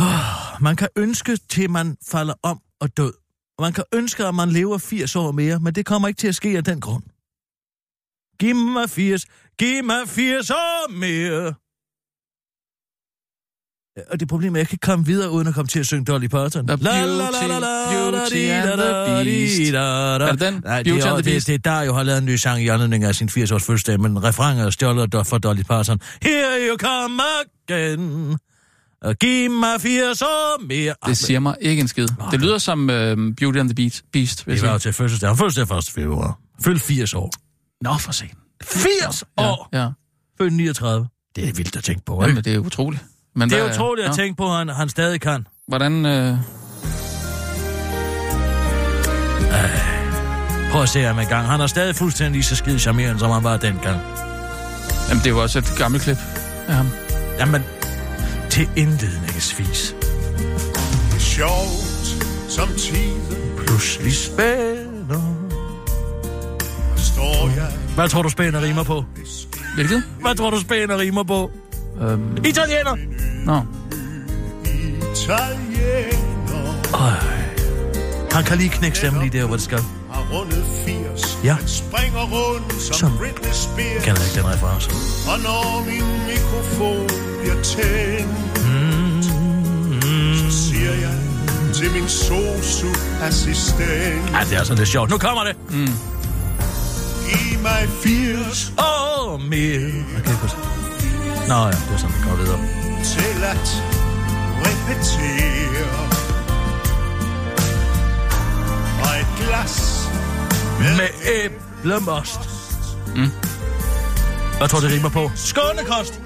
Oh, man kan ønske til, man falder om og død. Og man kan ønske, at man lever 80 år mere, men det kommer ikke til at ske af den grund. Giv mig 80. Giv mig 80 år mere. Og det problem er, at jeg kan ikke komme videre, uden at komme til at synge Dolly Parton. The Beauty- Beauty and the Beast. Er det den? Nej, det Beauty er, and the det, Beast? det er Dario har lavet en ny sang i anledning af sin 80-års fødselsdag, men refrænger er stjålet fra Dolly Parton. Here you come again. Og giv mig 80 år mere. Det siger mig ikke en skid. Det lyder som øh, Beauty and the Beast, Beast det var jo til fødselsdag. Fødselsdag 1. februar. Følg 80 år. Nå, for sent. 80 år! Ja, ja. Født 39. Det er vildt at tænke på, ikke? Jamen, det er utroligt. Men Det er hvad- utroligt at Nå, tænke på, at han, han stadig kan. Hvordan... Øh, Prøv at se ham i gang. Han er stadig fuldstændig lige så skide charmerende, som han var dengang. jamen, det jo også et gammelt klip af ham. Jamen, til indledningsvis. Sjovt, som tiden Pludselig spænder. står jeg Hvad tror du spænder rimer på? Hvilket? Hvad tror du spænder rimer på? Øhm, Italiener! nå. italiener Øj. Han kan lige knække stemmen lige der, hvor det skal. har rundet 80. Ja. Springer rundt som, Som- Britney Spears. Kender ikke den reference. Og når min mikrofon bliver tændt, siger jeg til min sosu-assistent, Ej, det er altså lidt sjovt. Nu kommer det. giv mig 80 Åh, oh, mere. Okay, Nå ja, det er sådan, det går videre. til at repetere. Og et glas Med æblemost. Mm. Hvad tror du, det rimer på? Skånekost.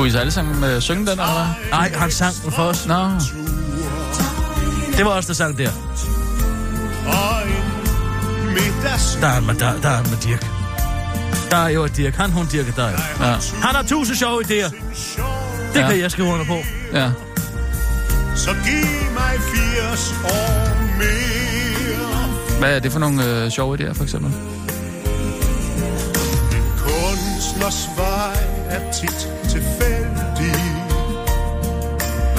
Skulle I så alle sammen øh, synge den, eller hvad? Nej, han sang den for os. Nå, Det var også der sang der. Der er med, der, der er han med Dirk. Der er jo et Dirk. Han, hun, Dirk og dig. ja. Han har tusind sjove idéer. Det Ja. kan jeg skrive under på. ja. Så giv mig 80 år mere. Hvad er det for nogle øh, sjove idéer, for eksempel? Kunstners vej er tit.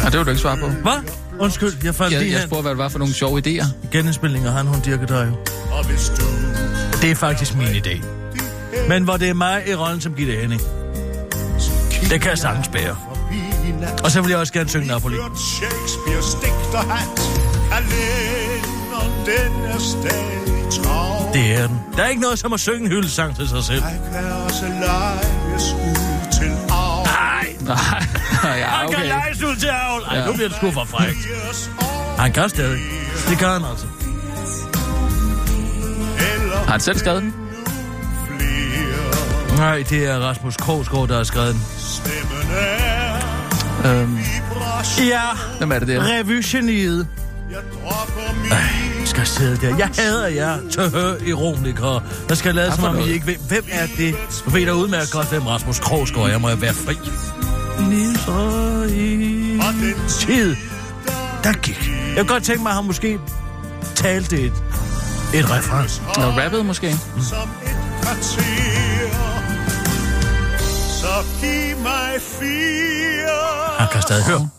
Ja, det vil du ikke svare på. Hvad? Undskyld, jeg faldt Jeg, lige jeg spurgte, hvad det var for nogle sjove idéer. Genindspilninger, han, hun, Dirk og dig. Du Det er faktisk min idé. Men hvor det er mig i rollen som Gitte Henning. Det kan jeg sagtens bære. Og så vil jeg også gerne synge Napoli. Er. Det er den. Der er ikke noget som at synge en hyldesang til sig selv. Nej, ja, han kan okay. lejes ud til avl. Ej, Ja. nu bliver det sgu for frækt. 80 år Han kan stadig. Det kan han altså. Har han selv skrevet den? Nej, det er Rasmus Krogsgaard, der har skrevet den. Er Øhm. Ja, hvem er det der? revygeniet. Jeg Ej, skal sidde der. Jeg hader jer, tøhø ironikere. Der skal lade som om, I ikke ved, hvem er det? Du ved da udmærket godt, hvem Rasmus Krogsgaard er. Jeg må jeg være fri. Nisser i og den tid, der gik. Jeg kunne godt tænke mig, at han måske talte et, et reference. Noget rappet måske? som et kvarter. Så giv mig fire Han kan stadig høre.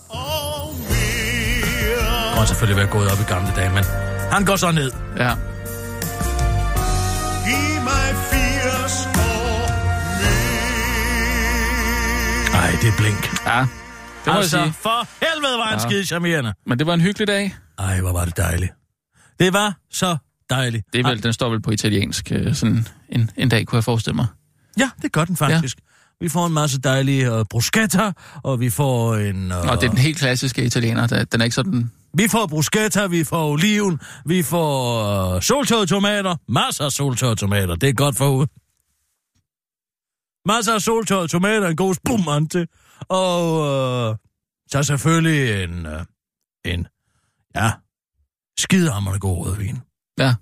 og selvfølgelig været gået op i gamle dage, men han går så ned. Ja. Det blink. Ja. Det må altså, jeg sige. for helvede var han ja. Skide charmerende. Men det var en hyggelig dag. Ej, hvor var det dejligt. Det var så dejligt. Det er vel, den står vel på italiensk øh, sådan en, en dag, kunne jeg forestille mig. Ja, det gør den faktisk. Ja. Vi får en masse dejlige uh, bruschetta, og vi får en... Uh, Og det er den helt klassiske italiener. der- Den er ikke sådan... Vi får bruschetta, vi får oliven, vi får uh, soltørrede tomater, masser af soltørrede tomater. Det er godt for ude. Masser af soltørrede tomater, en god spumand til. Og uh, så selvfølgelig en, uh, en, ja, skidehammerende god rødvin. Ja.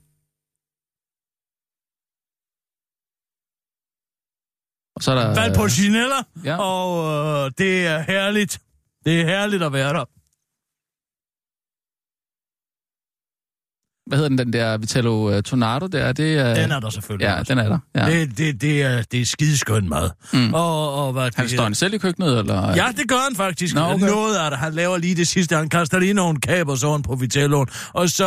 Og så er der... Valg på Ginella, ja. og uh, det er herligt. Det er herligt at være der. Hvad hedder den, den der Vitello uh, Tornado der? Det er... Den er der selvfølgelig Ja, også. den er der. Ja. Det, det, det, er, det er skideskøn mad. Mm. Og, og hvad Han det står han selv i køkkenet, eller? Ja, det gør han faktisk. Nå, okay. Noget af det. Han laver lige det sidste. Han kaster lige nogle kabers på Vitelloen. Og så,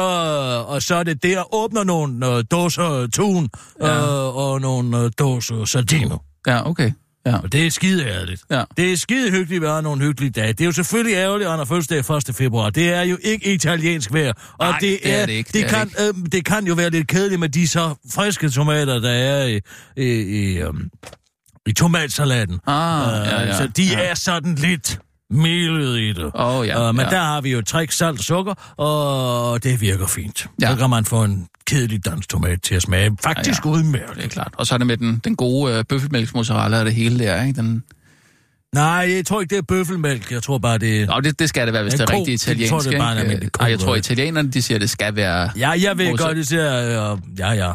og så er det der, åbner nogle øh, dåser tun Ja. øh, og nogle øh, dåser sardino. Ja, okay. Ja. Og det er skide ærligt. Ja. Det er skide hyggeligt at være nogle hyggelige dage. Det er jo selvfølgelig ærgerligt, at han fødselsdag 1. februar. Det er jo ikke italiensk vejr. Og Nej, det er det ikke, Det, det er kan, det øh, det kan jo være lidt kedeligt med de så friske tomater, der er i, i, i, um, i tomatsalaten. Ah, ja, ja. Så de ja. er sådan lidt melet i det. Åh, ja, Øh, men ja. der har vi jo træk, salt og sukker, og det virker fint. Ja. Så kan man få en kedelig dansk tomat til at smage faktisk Ja, ja, udmærket. Det er klart. Og så er det med den, den gode øh, bøffelmælksmozzarella og det hele der, ikke? Den... Nej, jeg tror ikke, det er bøffelmælk. Jeg tror bare, det er... Nå, det, det skal det være, hvis det er ko. rigtig Jeg italiensk, tror, det er bare ikke? ko, Ej, jeg tror, italienerne, de siger, det skal være... Ja, jeg ved Mozza- godt, det siger... Øh, ja, ja.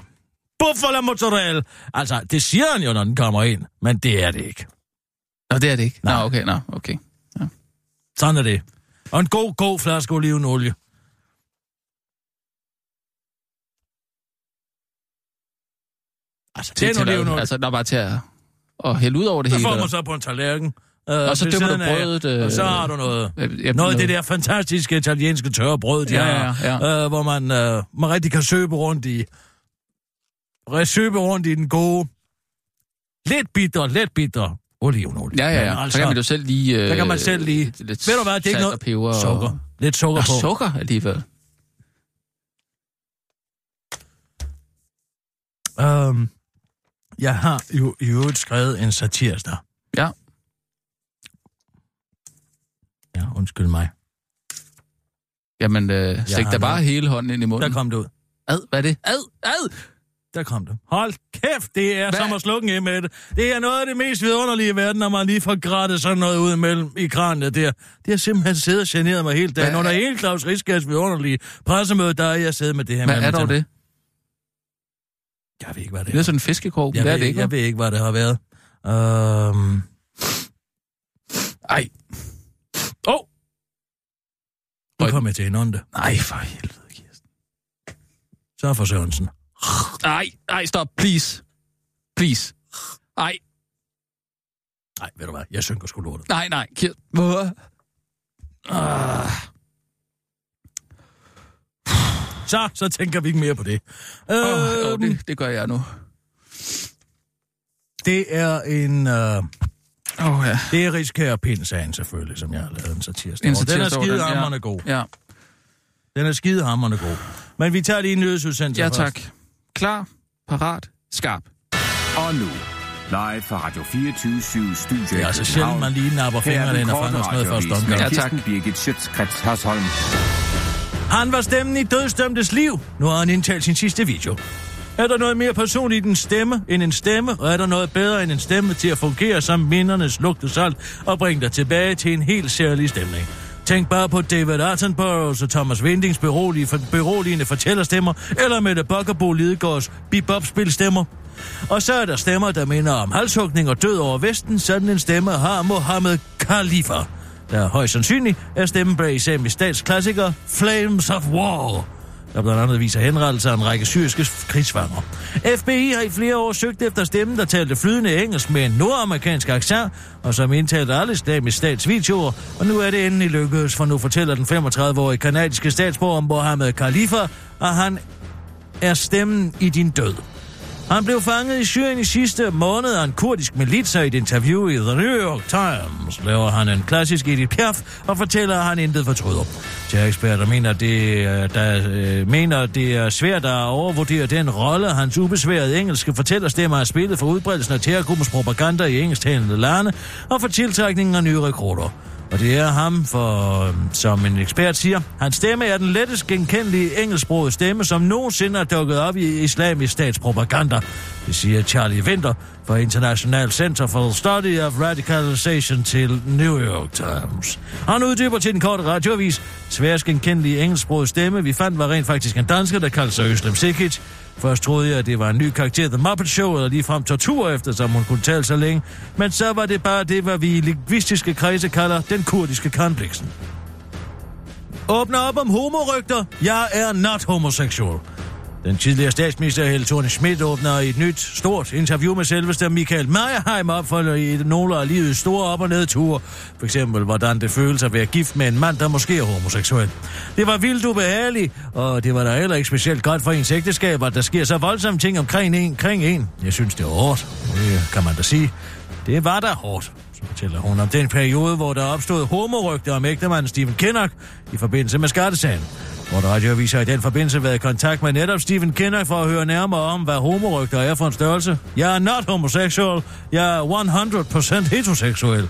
Buffalo mozzarella. Altså, det siger han jo, når den kommer ind, men det er det ikke. Nå, det er det ikke. Nå, Nej. okay, nå, okay. Sådan er det. Og en god, god flaske olivenolie. Altså, Til, den olivenolie, altså, der er bare til at, at hælde ud over det det hele. får man så på en tallerken. Øh, Og så døber du af, brødet, øh, Og så har du noget... Øh, jeg- Noget af det der fantastiske italienske tørre brød, de Ja, har, ja, ja. Øh, hvor man, øh, man rigtig kan søbe rundt i... Søbe rundt i den gode... Lidt bitter, lidt bitter olivenolie. Ja, ja, ja. Men Så Altså, kan man jo selv lige... Øh, der kan man selv lige... Lidt Ved du hvad, det er ikke noget... Og peber Sukker. Og... Lidt sukker Og på. sukker alligevel. Øhm, jeg har jo i øvrigt skrevet en satirsdag. Ja. Ja, undskyld mig. Jamen, øh, stik da bare noget. hele hånden ind i Der munden. kom det ud. Ad, hvad er det? Ad, ad! Der kom det. Hold kæft, det er Hvad? som at slukke en med det. Det er noget af det mest vidunderlige i verden, når man lige får grættet sådan noget ud imellem i kranet der. Det har simpelthen siddet og generet mig helt dagen. Hvad Under er- hele Claus Riskærs vidunderlige pressemøde, der er jeg siddet med det her. Hvad er dog det? Jeg ved ikke, hvad det Det er er. sådan en fiskekrog. Jeg, er ved, det ikke, jeg hva'? ved ikke, hvad det har været. Øhm... Ej. Åh! Oh! Nu Øj. kom jeg til en onde. Nej, for helvede, Kirsten. Så for Sørensen. Nej, nej, stop, please. Please. Ej, Nej, ved du hvad? Jeg synker sgu lortet. nej, nej, Kirsten. Hvor? Ah. Så, så tænker vi ikke mere på det. Oh, Øhm, oh, det, det gør jeg nu. det er en... Øh, Åh, oh, ja. det er Rigskær Pind-sagen selvfølgelig, som jeg har lavet en satirsdag. En. Den er den, ja. skidehammerende god. Ja, Den er skidehammerende god. Men vi tager lige en nyhedsudsendelse ja først. Klar, parat, skarp. Og nu, live fra Radio 24 Studio Det er altså sjældent, man lige napper fingrene ind og fanger sådan noget første omgang. Ja, tak. Birgit Schøtzgrads Hasholm. Han var stemmen i dødsdømtes liv. Nu har han indtalt sin sidste video. Er der noget mere personligt i en stemme end en stemme, og er der noget bedre end en stemme til at fungere som mindernes lugtesalt og bringe dig tilbage til en helt særlig stemning? Tænk bare på David Attenboroughs og Thomas Windings beroligende, beroligende fortællerstemmer, eller Mette Bokkerbo Lidegaards bebop-spilstemmer. Og så er der stemmer, der minder om halshugning og død over Vesten. Sådan en stemme har Mohammed Khalifa, der højst sandsynligt er stemmen bag islamisk statsklassiker Flames of War der blandt andet viser henrettelser af en række syriske krigsfanger. FBI har i flere år søgt efter stemmen, der talte flydende engelsk med en nordamerikansk accent, og som indtalte alle islamisk statsvideoer, og nu er det endelig lykkedes, for nu fortæller den 35-årige kanadiske statsborger Mohammed Khalifa, at han er stemmen i din død. Han blev fanget i Syrien i sidste måned af en kurdisk militser i et interview i The New York Times. Laver han en klassisk Edith Piaf og fortæller, at han intet fortryder. Til eksperter mener, det, der, øh, mener, det er svært at overvurdere den rolle, hans ubesværede engelske fortællerstemmer har spillet for udbredelsen af terrorgruppens propaganda i engelsktalende lande og for tiltrækningen af nye rekrutter. Og det er ham, for, øhm, som en ekspert siger, hans stemme er den lettest genkendelige engelsksprogede stemme, som nogensinde er dukket op i islamisk statspropaganda. Det siger Charlie Winter fra International Center for Study of Radicalization til New York Times. Han uddyber til den korte radioavis, svært genkendelige engelsksproget stemme, vi fandt var rent faktisk en dansker, der kaldte sig Øslem Sikic. Først troede jeg, at det var en ny karakter, The Muppet Show, eller ligefrem tortur, eftersom hun kunne tale så længe. Men så var det bare det, hvad vi i lingvistiske kredse kalder den kurdiske kompleksen. Åbner op om homorygter. Jeg er not homosexual. Den tidligere statsminister Helle Thorne Schmidt åbner et nyt, stort interview med selveste Michael Meyerheim op for i nogle af livets store op- og nedture. For eksempel, hvordan det føles at være gift med en mand, der måske er homoseksuel. Det var vildt ubehageligt, og det var da heller ikke specielt godt for ens ægteskab, at der sker så voldsomme ting omkring en. Kring en. Jeg synes, det er hårdt. Det kan man da sige. Det var da hårdt fortæller hun om den periode, hvor der opstod homorygter om ægtemanden Stephen Kinnock i forbindelse med skattesagen. Vores radioavis har i den forbindelse været i kontakt med netop Stephen Kinnock for at høre nærmere om, hvad homorygter er for en størrelse. Jeg er not homosexual. Jeg er 100% heteroseksuel.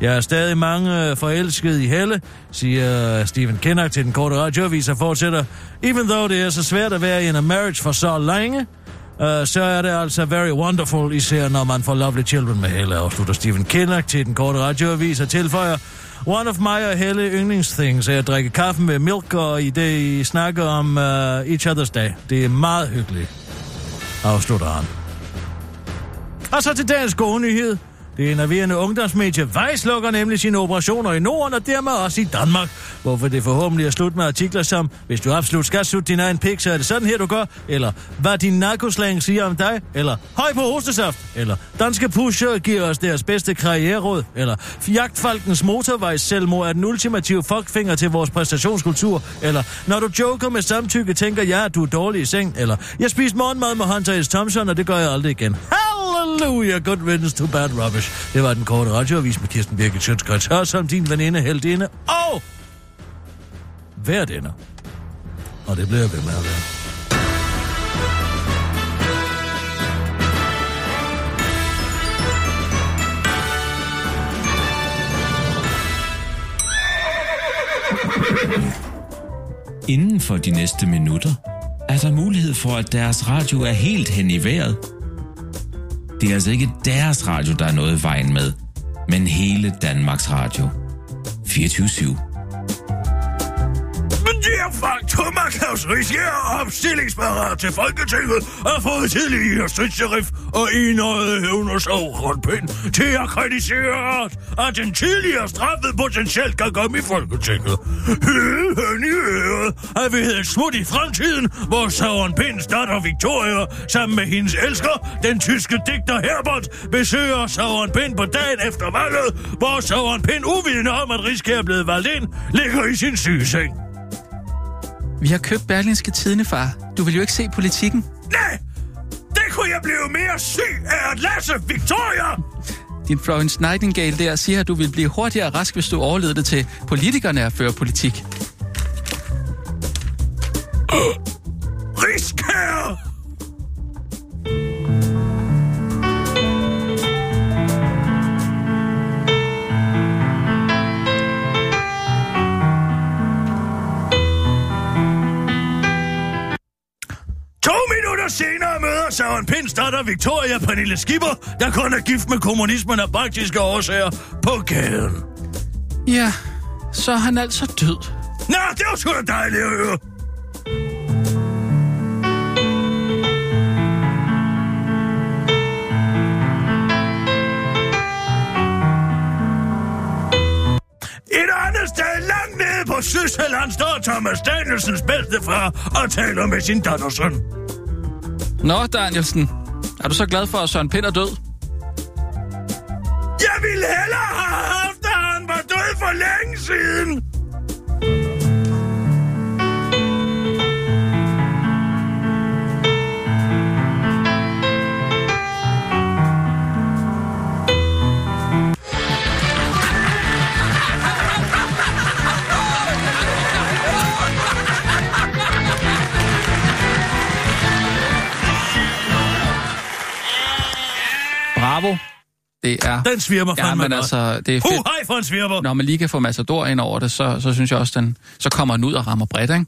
Jeg er stadig mange øh, forelsket i Helle, siger Stephen Kinnock til den korte radioavis og fortsætter. Even though det er så svært at være i en marriage for så længe, øh, så er det altså very wonderful, især når man får lovely children med Helle, afslutter Stephen Kinnock til den korte radioavis og tilføjer. One of my og Helle yndlingsthings er at drikke kaffe med milk, og i det I snakker om uh, each other's day. Det er meget hyggeligt, afslutter han. Og så til dagens gode nyhed. Det enerverende ungdomsmedie Vice lukker nemlig sine operationer i Norden og dermed også i Danmark. Hvorfor det forhåbentlig er slut med artikler som, hvis du absolut skal slutte din egen pik, så er det sådan her, du gør. Eller, hvad din narkoslang siger om dig. Eller, høj på hostesaft. Eller, danske pusher giver os deres bedste karriereråd. Eller, jagtfalkens motorvejs selvmord er den ultimative fuckfinger til vores præstationskultur. Eller, når du joker med samtykke, tænker jeg, at du er dårlig i seng. Eller, jeg spiste morgenmad med Hunter S. Thompson, og det gør jeg aldrig igen. Halleluja, good riddance to bad rubbish. Det var den korte radioavis med Kirsten Birgit Sjøtskrets Hør, som din veninde, heldinde og værtinde. Og det bliver ved med at være. Inden for de næste minutter er der mulighed for, at deres radio er helt hen i vejret. Det er altså ikke deres radio, der er noget i vejen med, men hele Danmarks Radio. 24 Men det er faktum, Thomas Claus Ries er opstillingsparat til Folketinget og har fået tidligere sheriff og enøjet hævners Pind til at kritisere, at den tidligere straffet potentielt kan komme i Folketinget. Helt hen i øret har vi et smut i fremtiden, hvor Søren Pinds datter Victoria sammen med hendes elsker, den tyske digter Herbert, besøger Søren Pind på dagen efter valget, hvor Søren Pind uvidende om, at Riske er blevet valgt ind, ligger i sin sygeseng. Vi har købt Berlinske Tidene, far. Du vil jo ikke se politikken. Nej! Kunne jeg blive mere syg af at læse, Victoria! Din Florence Nightingale der siger, at du vil blive hurtigere rask, hvis du overleder det til politikerne at føre politik. Riskær! Minutter senere møder Søren Pinds datter Victoria Pernille Skipper, der kun er gift med kommunismen af praktiske årsager, på gaden. Ja, så er han altså død. Nå, det var sgu da dejligt at høre. Et andet sted langt nede på Sydsjælland står Thomas Danielsens bedstefar og taler med sin dattersøn. Nå, Danielsen. Er du så glad for, at Søren Pind er død? Jeg ville hellere have haft, at han var død for længe siden. Det er... Den svirmer Ja, fandme men godt. altså, det er fedt. hej for en svirper. Når man lige kan få Massador ind over det, så, så synes jeg også, den, så kommer den ud og rammer bredt, ikke?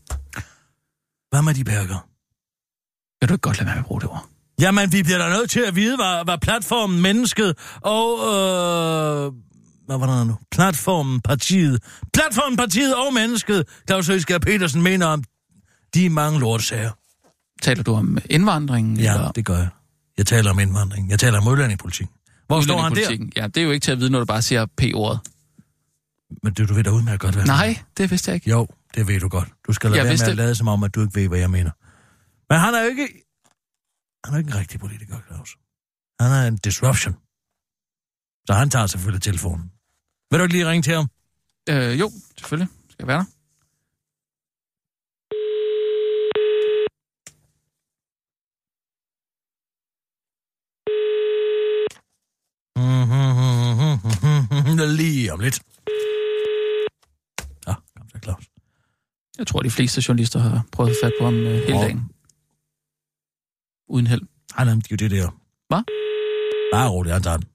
Hvad med de perker? Kan du ikke godt lade være med at bruge det ord? Jamen, vi bliver da nødt til at vide, hvad, hvad platformen, mennesket og... Øh, hvad var der nu? Platformen, partiet. Platformen, partiet og mennesket, Claus Høgskær Petersen mener om de mange lortesager. Taler du om indvandring? Ja, eller det gør jeg. Jeg taler om indvandring. Jeg taler om udlændingepolitik. Hvor står han der? Ja, det er jo ikke til at vide, når du bare siger P-ordet. Men du, du ved da udmærket godt, hvad Nej, det vidste jeg ikke. Jo, det ved du godt. Du skal lade Jeg være med vidste at det. lade som om, at du ikke ved, hvad jeg mener. Men han er jo ikke... Han er ikke en rigtig politiker, Claus. Han er en disruption. Så han tager selvfølgelig telefonen. Vil du ikke lige ringe til ham? Øh, jo, selvfølgelig. Skal jeg være der? Lige om lidt. Ja, kom så, Claus. Jeg tror, de fleste journalister har prøvet at få fat på ham øh, hele dagen. Uden held. Han er jo det der. Hvad? Bare roligt, han tager den.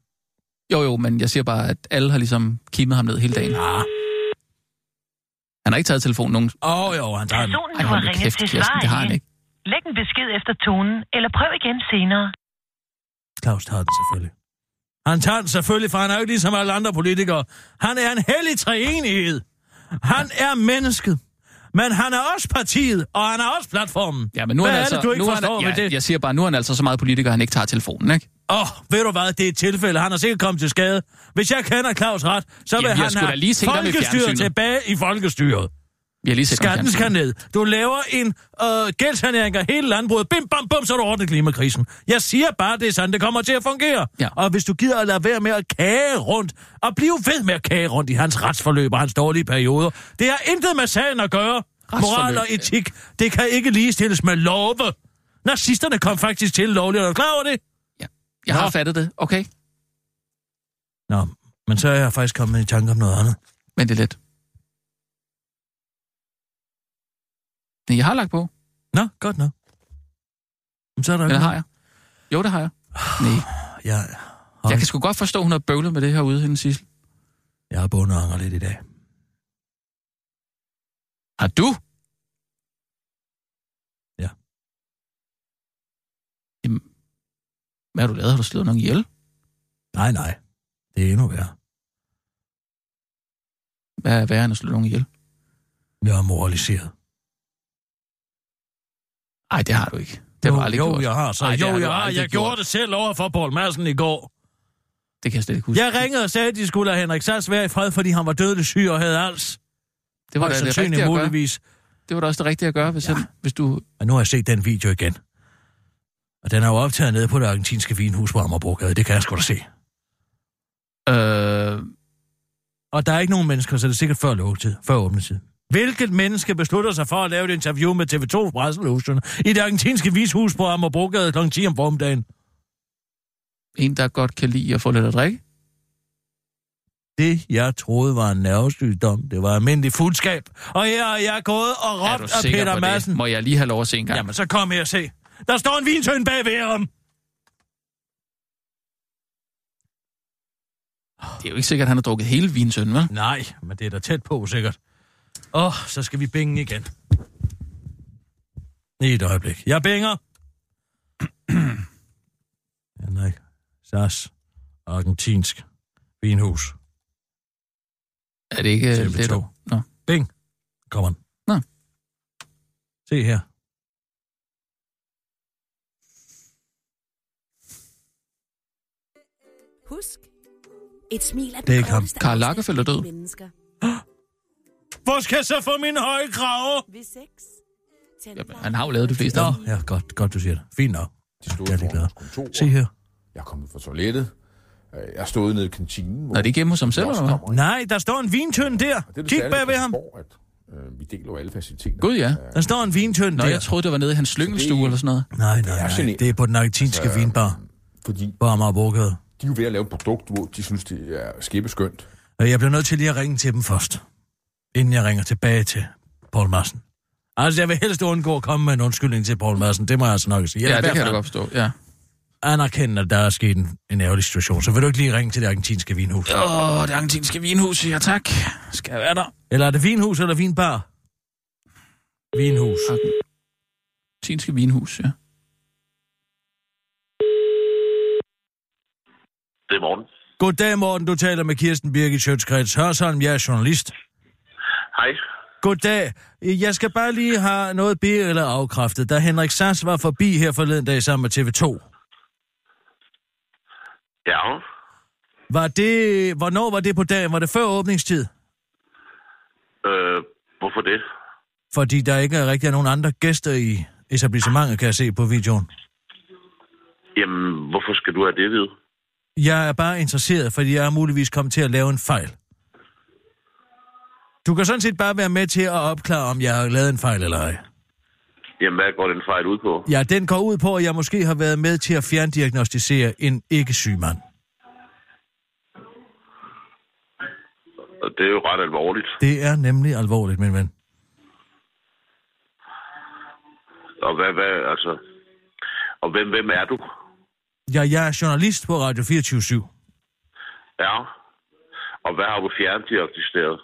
Jo, jo, men jeg siger bare, at alle har ligesom kimet ham ned hele dagen. Ja. Han har ikke taget telefonen nogen... Åh, oh, jo, han tager den. Personen, Ej, du hold har ringet kæft, til, Kirsten, det har han ikke. ikke. Læg en besked efter tonen, eller prøv igen senere. Claus tager den selvfølgelig. Han tager den selvfølgelig, for han er jo ikke ligesom alle andre politikere. Han er en hellig treenighed. Han er mennesket. Men han er også partiet, og han er også platformen. Ja, men nu er Hvad han er altså... det, du ikke nu er han, forstår ja, ved det? Jeg siger bare, nu er han altså så meget politiker, han ikke tager telefonen, ikke? Åh, oh, ved du hvad, det er et tilfælde. Han er sikkert kommet til skade. Hvis jeg kender Claus ret, så vil Jamen, han have folkestyret tilbage i folkestyret. Vi har lige set Skatten skal ned. Du laver en øh, gældssanering af hele landbruget. Bim, bam, bum, så er du ordnet klimakrisen. Jeg siger bare, det er sådan, det kommer til at fungere. Ja. Og hvis du gider at lade være med at kage rundt, og blive ved med at kage rundt i hans retsforløb og hans dårlige perioder, det har intet med sagen at gøre. Moral og etik, det kan ikke ligestilles med love. Nazisterne kom faktisk til lovligt, er du klar over det? Ja, jeg har Nå. fattet det. Okay, Nå, men så er jeg faktisk kommet i tanke om noget andet. men det er let. Men jeg har lagt på. Nå, godt nok. Men så er der Eller har jeg? Jo, det har jeg. Nej. Jeg, Jeg kan sgu godt forstå, at hun har bøvlet med det her ude, hende Sissel. jeg har bundet anger lidt i dag. Har du? Ja. Jamen, hvad har du lavet? Har du slået nogen ihjel? Nej, nej. Det er endnu værre. Hvad er værre end at slå nogen ihjel? Jeg er moraliseret. Nej, det har du ikke. Det har du aldrig jo, gjort. jeg har så. Ej, jo, har jeg har. Jeg gjort. gjorde det selv over for Paul Madsen i går. Det kan jeg slet ikke huske. Jeg ringede og sagde, at de skulle lade Henrik Sass være i fred, fordi han var dødelig syg og havde als. det var da det rigtige at gøre. muligvis. Det var da også det rigtige at gøre, hvis, Ja. ja. hvis du... Men nu har jeg set den video igen. Og den er jo optaget nede på det argentinske vinhus på Amagerbrogade. Det kan jeg sgu da se. Øh, Og der er ikke nogen mennesker, så det er sikkert før lukketid, før åbnetid. Hvilket menneske beslutter sig for at lave et interview med TV2 Presselotion i det argentinske vishus på Amagerbrogade kl. 10 om formiddagen? en, der godt kan lide at få lidt at drikke. Det, jeg troede var en nervesygdom, det var almindelig fuldskab. Og her har jeg gået og Er råbt af Peter Madsen. det? Må jeg lige have lov at se en gang? Jamen, så kom her og se. Der står en vintøn bag ved ham. Det er jo ikke sikkert, at han har drukket hele vinsøn, vel? Nej, men det er da tæt på, sikkert. Åh, oh, så skal vi binge igen. Lige et øjeblik. Jeg binger. Henrik Sass, argentinsk vinhus. Er det ikke TV2. det, der... Bing. Kommer den. Nå. Se her. Husk, et smil er Det er ikke ham. Karl afstand Lagerfeld er død. mennesker. Hvor skal jeg så få min høje krave? Ved sex. Jamen, han har jo lavet det fleste Nå, af ja, godt, godt du siger det. Fint nok. De stod Jeg er foran ligeglad. vores kontor. Se her. Jeg er kommet fra toilettet. Øh, Jeg stod nede i kantinen. Hvor Er det ikke hjemme hos ham selv, eller hvad? Nej, der står en vintønd der. Det er det Kig bag ved ham. At, øh, vi deler jo alle faciliteter. Gud, ja. Der står en vintønd Nå, der. jeg troede, det var nede i hans slyngelstue det- eller sådan noget. Nej, nej, er nej. Det er på den argentinske Altså, vinbar Fordi på Amagerbrogade. de er jo ved at lave et produkt, hvor de synes, det er skæbeskønt. Jeg bliver nødt til lige at ringe til dem først. Inden jeg ringer tilbage til Paul Madsen. Altså, jeg vil helst undgå at komme med en undskyldning til Paul Madsen. Det må jeg altså nok sige. Ja, Eller i det kan jeg da godt forstå, ja. Anerkende, at der er sket en, en ærgerlig situation. Så vil du ikke lige ringe til det argentinske vinhus? Åh, det argentinske vinhus, ja tak. Skal jeg være der? Eller er det vinhus eller vinbar? Vinhus. Argentinske vinhus, ja. Det er morgen. Goddag, Morten. Du taler med Kirsten Birgit Sjøtskreds Hørsholm. Jeg er journalist. Hej. Goddag. Jeg skal bare lige have noget be- eller afkræftet. Da Henrik Sass var forbi her forleden dag sammen med TV2, Ja. var det... Hvornår var det på dagen? Var det før åbningstid? Øh, hvorfor det? Fordi der ikke er rigtig er nogen andre gæster i etablissementet, kan jeg se på videoen. Jamen, hvorfor skal du have det ved? Jeg er bare interesseret, fordi jeg er muligvis kommet til at lave en fejl. Du kan sådan set bare være med til at opklare, om jeg har lavet en fejl eller ej. Jamen, hvad går den fejl ud på? Ja, den går ud på, at jeg måske har været med til at fjerndiagnostisere en ikke-syg mand. Og det er jo ret alvorligt. Det er nemlig alvorligt, min ven. Og hvad, hvad, altså... Og hvem, hvem er du? Ja, jeg er journalist på Radio 24 Ja. Og hvad har du fjerndiagnostiseret?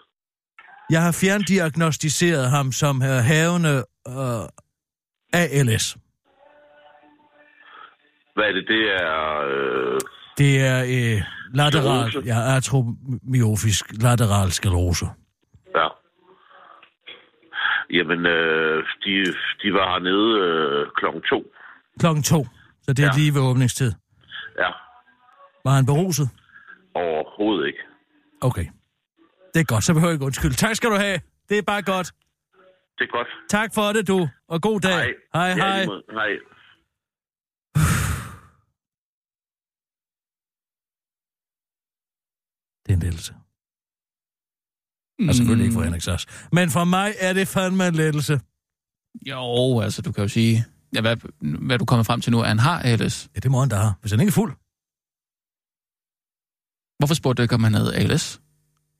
Jeg har fjerndiagnostiseret ham som uh, havende uh, ALS. Hvad er det, det er... Øh, Det er uh, lateral, Sklerose? ja, atromyofisk lateral sklerose. ja. Jamen, øh, de, de var hernede øh, klokken to. Klokken to, så det er. Ja. lige ved åbningstid. Ja. Var han beruset? Overhovedet ikke. Okay. Det er godt, så behøver jeg ikke undskylde. Tak skal du have. Det er bare godt. Det er godt. Tak for det, du. Og god dag. Hej. Hej, Ja, hej. hej. Det er en lettelse. Og selvfølgelig ikke for Henrik Sass. Men for mig er det fandme en lettelse. Jo, altså du kan jo sige... Ja, hvad, hvad du kommer frem til nu, er, at han har ALS. Ja, det må han da have, hvis han ikke er fuld. Hvorfor spurgte du ikke, om han havde ALS?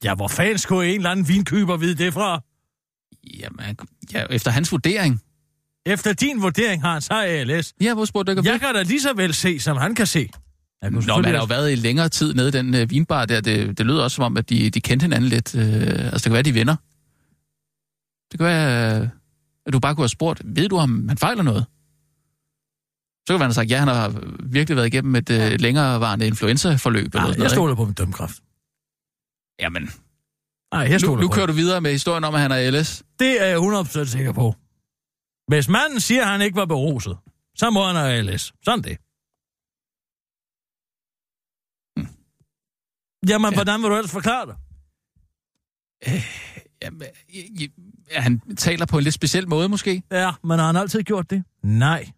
Ja, hvor fanden skulle en eller anden vinkøber vide det fra? Jamen, ja, efter hans vurdering. Efter din vurdering har han så ALS. Ja, hvor spurgte du ikke Jeg kan da lige så vel se, som han kan se. Kunne Nå, men han har jo været i længere tid nede i den øh, vinbar der. Det, det lyder også som om, at de, de kendte hinanden lidt. Øh, altså, det kan være, de er venner. Det kan være, øh, at du bare kunne have spurgt, ved du, om han fejler noget? Så kan man have sagt, ja, han har virkelig været igennem et øh, længerevarende influenza-forløb. eller Nej, sådan jeg stoler på min dømmekraft. Jamen, Nej, jeg nu, nu kører du videre med historien om, at han har ALS. Det er jeg 100% sikker på. Hvis manden siger, at han ikke var beruset, så må han have ALS. Sådan det. Hmm. Jamen, Ja. hvordan vil du ellers forklare det? Jamen, øh, øh, ja, han taler på en lidt speciel måde, måske. Ja, men har han altid gjort det? Nej.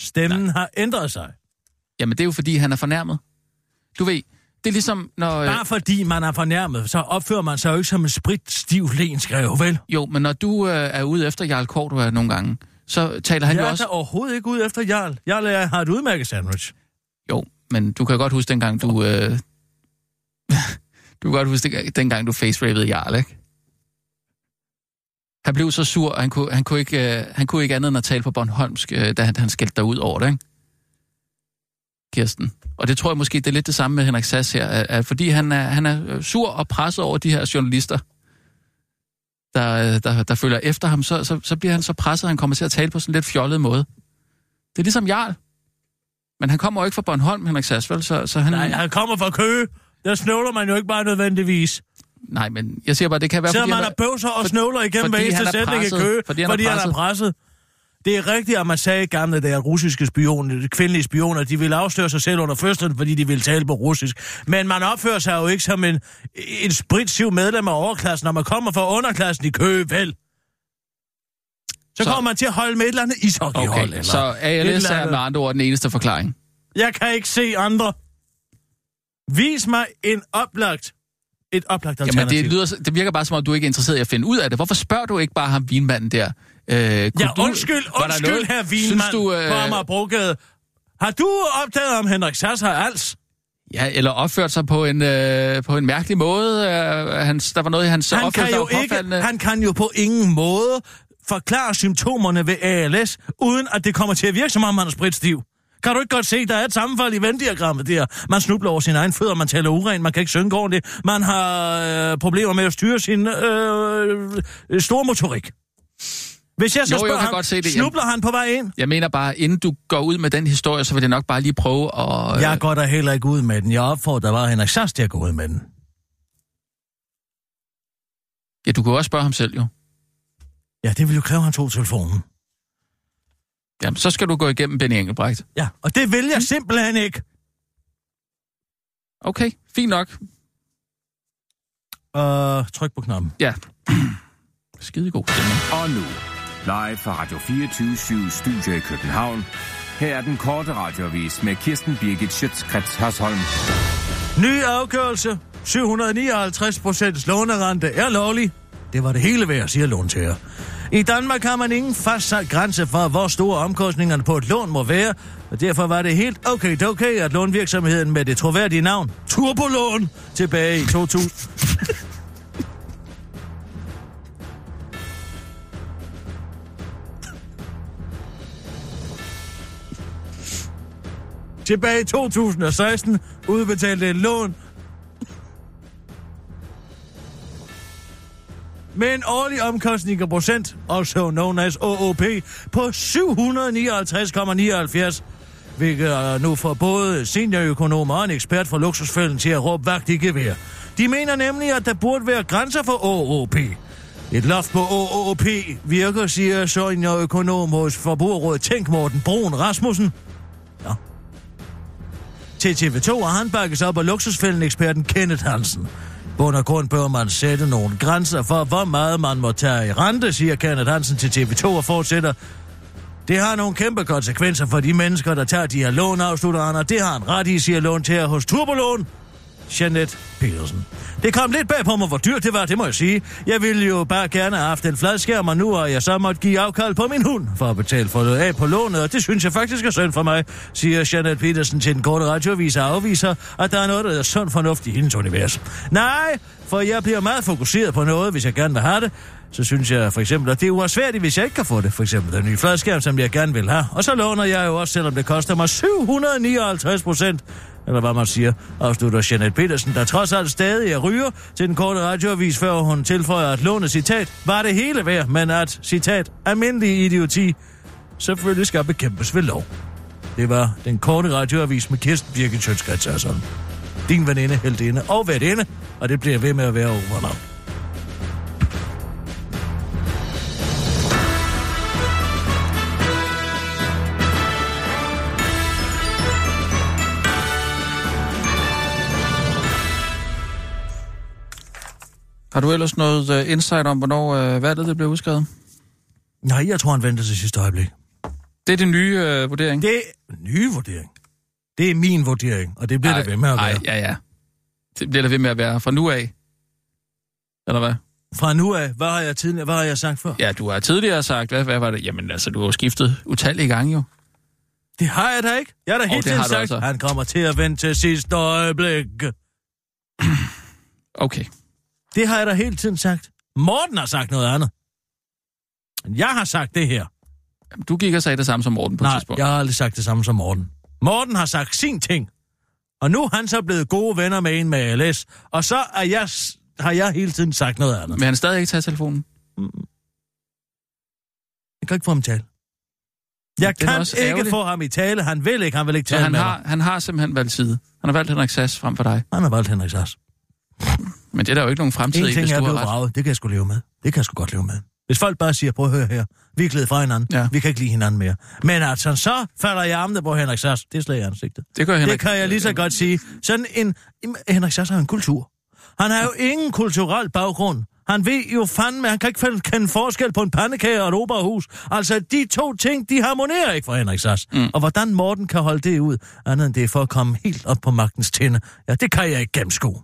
Stemmen Nej. har ændret sig. Jamen, det er jo, fordi han er fornærmet. Du ved, det er ligesom, når... øh, Bare fordi man er fornærmet, så opfører man sig jo ikke som en sprit stiv lenskrev, vel? Jo, men når du øh, er ude efter Jarl Kortua nogle gange, så taler han jeg jo er også... da overhovedet ikke ude efter Jarl. Jarl er, har et udmærket sandwich. Jo, men du kan godt huske dengang, du... Øh... du kan godt huske dengang, du face-rapede Jarl, ikke? Han blev så sur, og han kunne, han kunne, ikke, øh, han kunne ikke andet end at tale på Bornholmsk, øh, da han, han skældte dig ud over det, ikke? Kirsten. Og det tror jeg måske, det er lidt det samme med Henrik Sass her, at, at fordi han er, han er øh, sur og presset over de her journalister, der, øh, der, der følger efter ham, så, så, så bliver han så presset, at han kommer til at tale på sådan en lidt fjollet måde. Det er ligesom Jarl. Men han kommer jo ikke fra Bornholm, Henrik Sass, vel? Så, så han... Nej, han kommer fra Køge. Der snøvler man jo ikke bare nødvendigvis. Nej, men jeg siger bare, det kan være, Selvom fordi man han er bøvser og snøvler igennem hver eneste sætning i presset. kø, Fordi han er fordi han er presset. Det er rigtigt, at man sagde i gamle dage, at russiske spioner, de kvindelige spioner, de ville afsløre sig selv under fødslen, fordi de ville tale på russisk. Men man opfører sig jo ikke som en, en spritsiv medlem af overklassen, når man kommer fra underklassen i kø, vel? Så, så kommer man til at holde med et eller andet ishockeyhold. Okay, eller så ALS eller er med andre ord den eneste forklaring. Jeg kan ikke se andre. Vis mig en oplagt, et oplagt Jamen, alternativ. det, lyder, det virker bare som om, du ikke er interesseret i at finde ud af det. Hvorfor spørger du ikke bare ham, vinmanden der? Øh, Ja, du- undskyld, noget- herr Synes Wienmann du, på øh, Amagerbrogade. Har du opdaget, om Henrik Sass har als? Ja, eller opført sig på en, øh, på en mærkelig måde. Øh, hans, der var noget i hans Han opførsel, kan, jo ikke, han kan jo på ingen måde forklare symptomerne ved ALS, uden at det kommer til at virke, som om man er spritstiv. Kan du ikke godt se, der er et sammenfald i venddiagrammet der? Man snubler over sine egne fødder, man taler uren, man kan ikke synge ordentligt, man har øh, problemer med at styre sin øh, øh, store motorik. Hvis jeg så Jo, jeg spørger kan ham, godt se det. snubler han på vej ind? Jeg mener bare, inden du går ud med den historie, så vil jeg nok bare lige prøve at... øh, Jeg går da heller ikke ud med den. Jeg opfordrer bare Henrik Sass til at gå ud med den. Ja, du kunne også spørge ham selv jo. Ja, det vil jo kræve, at han tog telefonen. Jamen, så skal du gå igennem Benny Engelbrecht. Ja, og det vil jeg simpelthen ikke. Okay, fint nok. Uh, tryk på knappen. Ja. Skide god stemning. Og nu, live fra Radio 24 Studio i København. Her er den korte radiovis med Kirsten Birgit Schøtzgrads Hasholm. Ny afgørelse. 759 procents lånerente er lovlig. Det var det hele værd, siger låntager. I Danmark har man ingen fastsat grænse for, hvor store omkostningerne på et lån må være, og derfor var det helt okay, okay at lånvirksomheden med det troværdige navn Turbolån tilbage i 2000. tilbage i 2016 udbetalte et lån med en årlig omkostning af procent, also known as OOP, på 759,79, hvilket øh, nu får både seniorøkonomer og en ekspert fra luksusfælden til at råbe vagt i gevær. De mener nemlig, at der burde være grænser for OOP. Et loft på OOP virker, siger seniorøkonom hos Forbrugerrådet Tænk Morten Brun Rasmussen. Ja. Til TV2 og han bakkes op af luksusfælden-eksperten Kenneth Hansen. Bund og grund bør man sætte nogle grænser for, hvor meget man må tage i rente, siger Kenneth Hansen til TV2 og fortsætter. Det har nogle kæmpe konsekvenser for de mennesker, der tager de her lån, afslutter han, og det har han ret i, siger låntager hos Turbolån. Jeanette Petersen. Det kom lidt bag på mig, hvor dyrt det var, det må jeg sige. Jeg ville jo bare gerne have haft en fladskærm, og nu har jeg så måtte give afkald på min hund for at betale for det af på lånet, og det synes jeg faktisk er synd for mig, siger Jeanette Petersen til den korte radioavis og afviser, at der er noget, der er sund fornuft i hendes univers. Nej, for jeg bliver meget fokuseret på noget, hvis jeg gerne vil have det. Så synes jeg for eksempel, at det er uansværdigt, hvis jeg ikke kan få det. For eksempel den nye fladskærm, som jeg gerne vil have. Og så låner jeg jo også, selvom det koster mig 759 procent eller hvad man siger, afslutter Janet Petersen, der trods alt stadig er ryger til den korte radioavis, før hun tilføjer at låne citat, var det hele værd, men at, citat, almindelig idioti, selvfølgelig skal bekæmpes ved lov. Det var den korte radioavis med Kirsten Birgit Sjøtskrets altså. Din veninde, heldinde og værtinde, og det bliver ved med at være overnavn. Har du ellers noget uh, insight om, hvornår uh, valget det bliver udskrevet? Nej, jeg tror, han venter til sidste øjeblik. Det er det nye uh, vurdering? Det er nye vurdering. Det er min vurdering, og det bliver Ej, det ved med at ej, være. ja, ja. Det bliver det ved med at være fra nu af. Eller hvad? Fra nu af, hvad har jeg tidligere, hvad har jeg sagt før? Ja, du har tidligere sagt, hvad, hvad var det? Jamen altså, du har jo skiftet utallige gange jo. Det har jeg da ikke. Jeg har da helt tiden sagt, altså. han kommer til at vente til sidste øjeblik. Okay. Det har jeg da hele tiden sagt. Morten har sagt noget andet. Jeg har sagt det her. Jamen, du gik og sagde det samme som Morten på et Nej, tidspunkt. jeg har aldrig sagt det samme som Morten. Morten har sagt sin ting. Og nu er han så blevet gode venner med en med ALS. Og så er jeg, har jeg hele tiden sagt noget andet. Men han stadig ikke taget telefonen? Jeg kan ikke få ham i tale. Jeg kan ikke ærgerligt. få ham i tale. Han vil ikke, han vil ikke Så tale han med har, mig. han har simpelthen valgt side. Han har valgt Henrik Sass frem for dig. Han har valgt Henrik Sass. Men det er der jo ikke nogen fremtid En i, hvis er du har blevet ret. det kan jeg sgu leve med. Det kan jeg sgu godt leve med. Hvis folk bare siger, prøv at høre her, vi er glædet fra hinanden, Ja. vi kan ikke lide hinanden mere. Men altså, så falder jeg armene på Henrik Sass. Det er slag i ansigtet. Det gør Henrik. Det kan jeg lige så godt sige. Sådan en... Henrik Sass har en kultur. Han har jo ingen kulturel baggrund. Han ved jo fandme, han kan ikke finde- kende forskel på en pandekage og et operahus. Altså, de to ting, de harmonerer ikke for Henrik Sass. Mm. Og hvordan Morten kan holde det ud, andet end det er for at komme helt op på magtens tinde, ja, det kan jeg ikke gennemskue.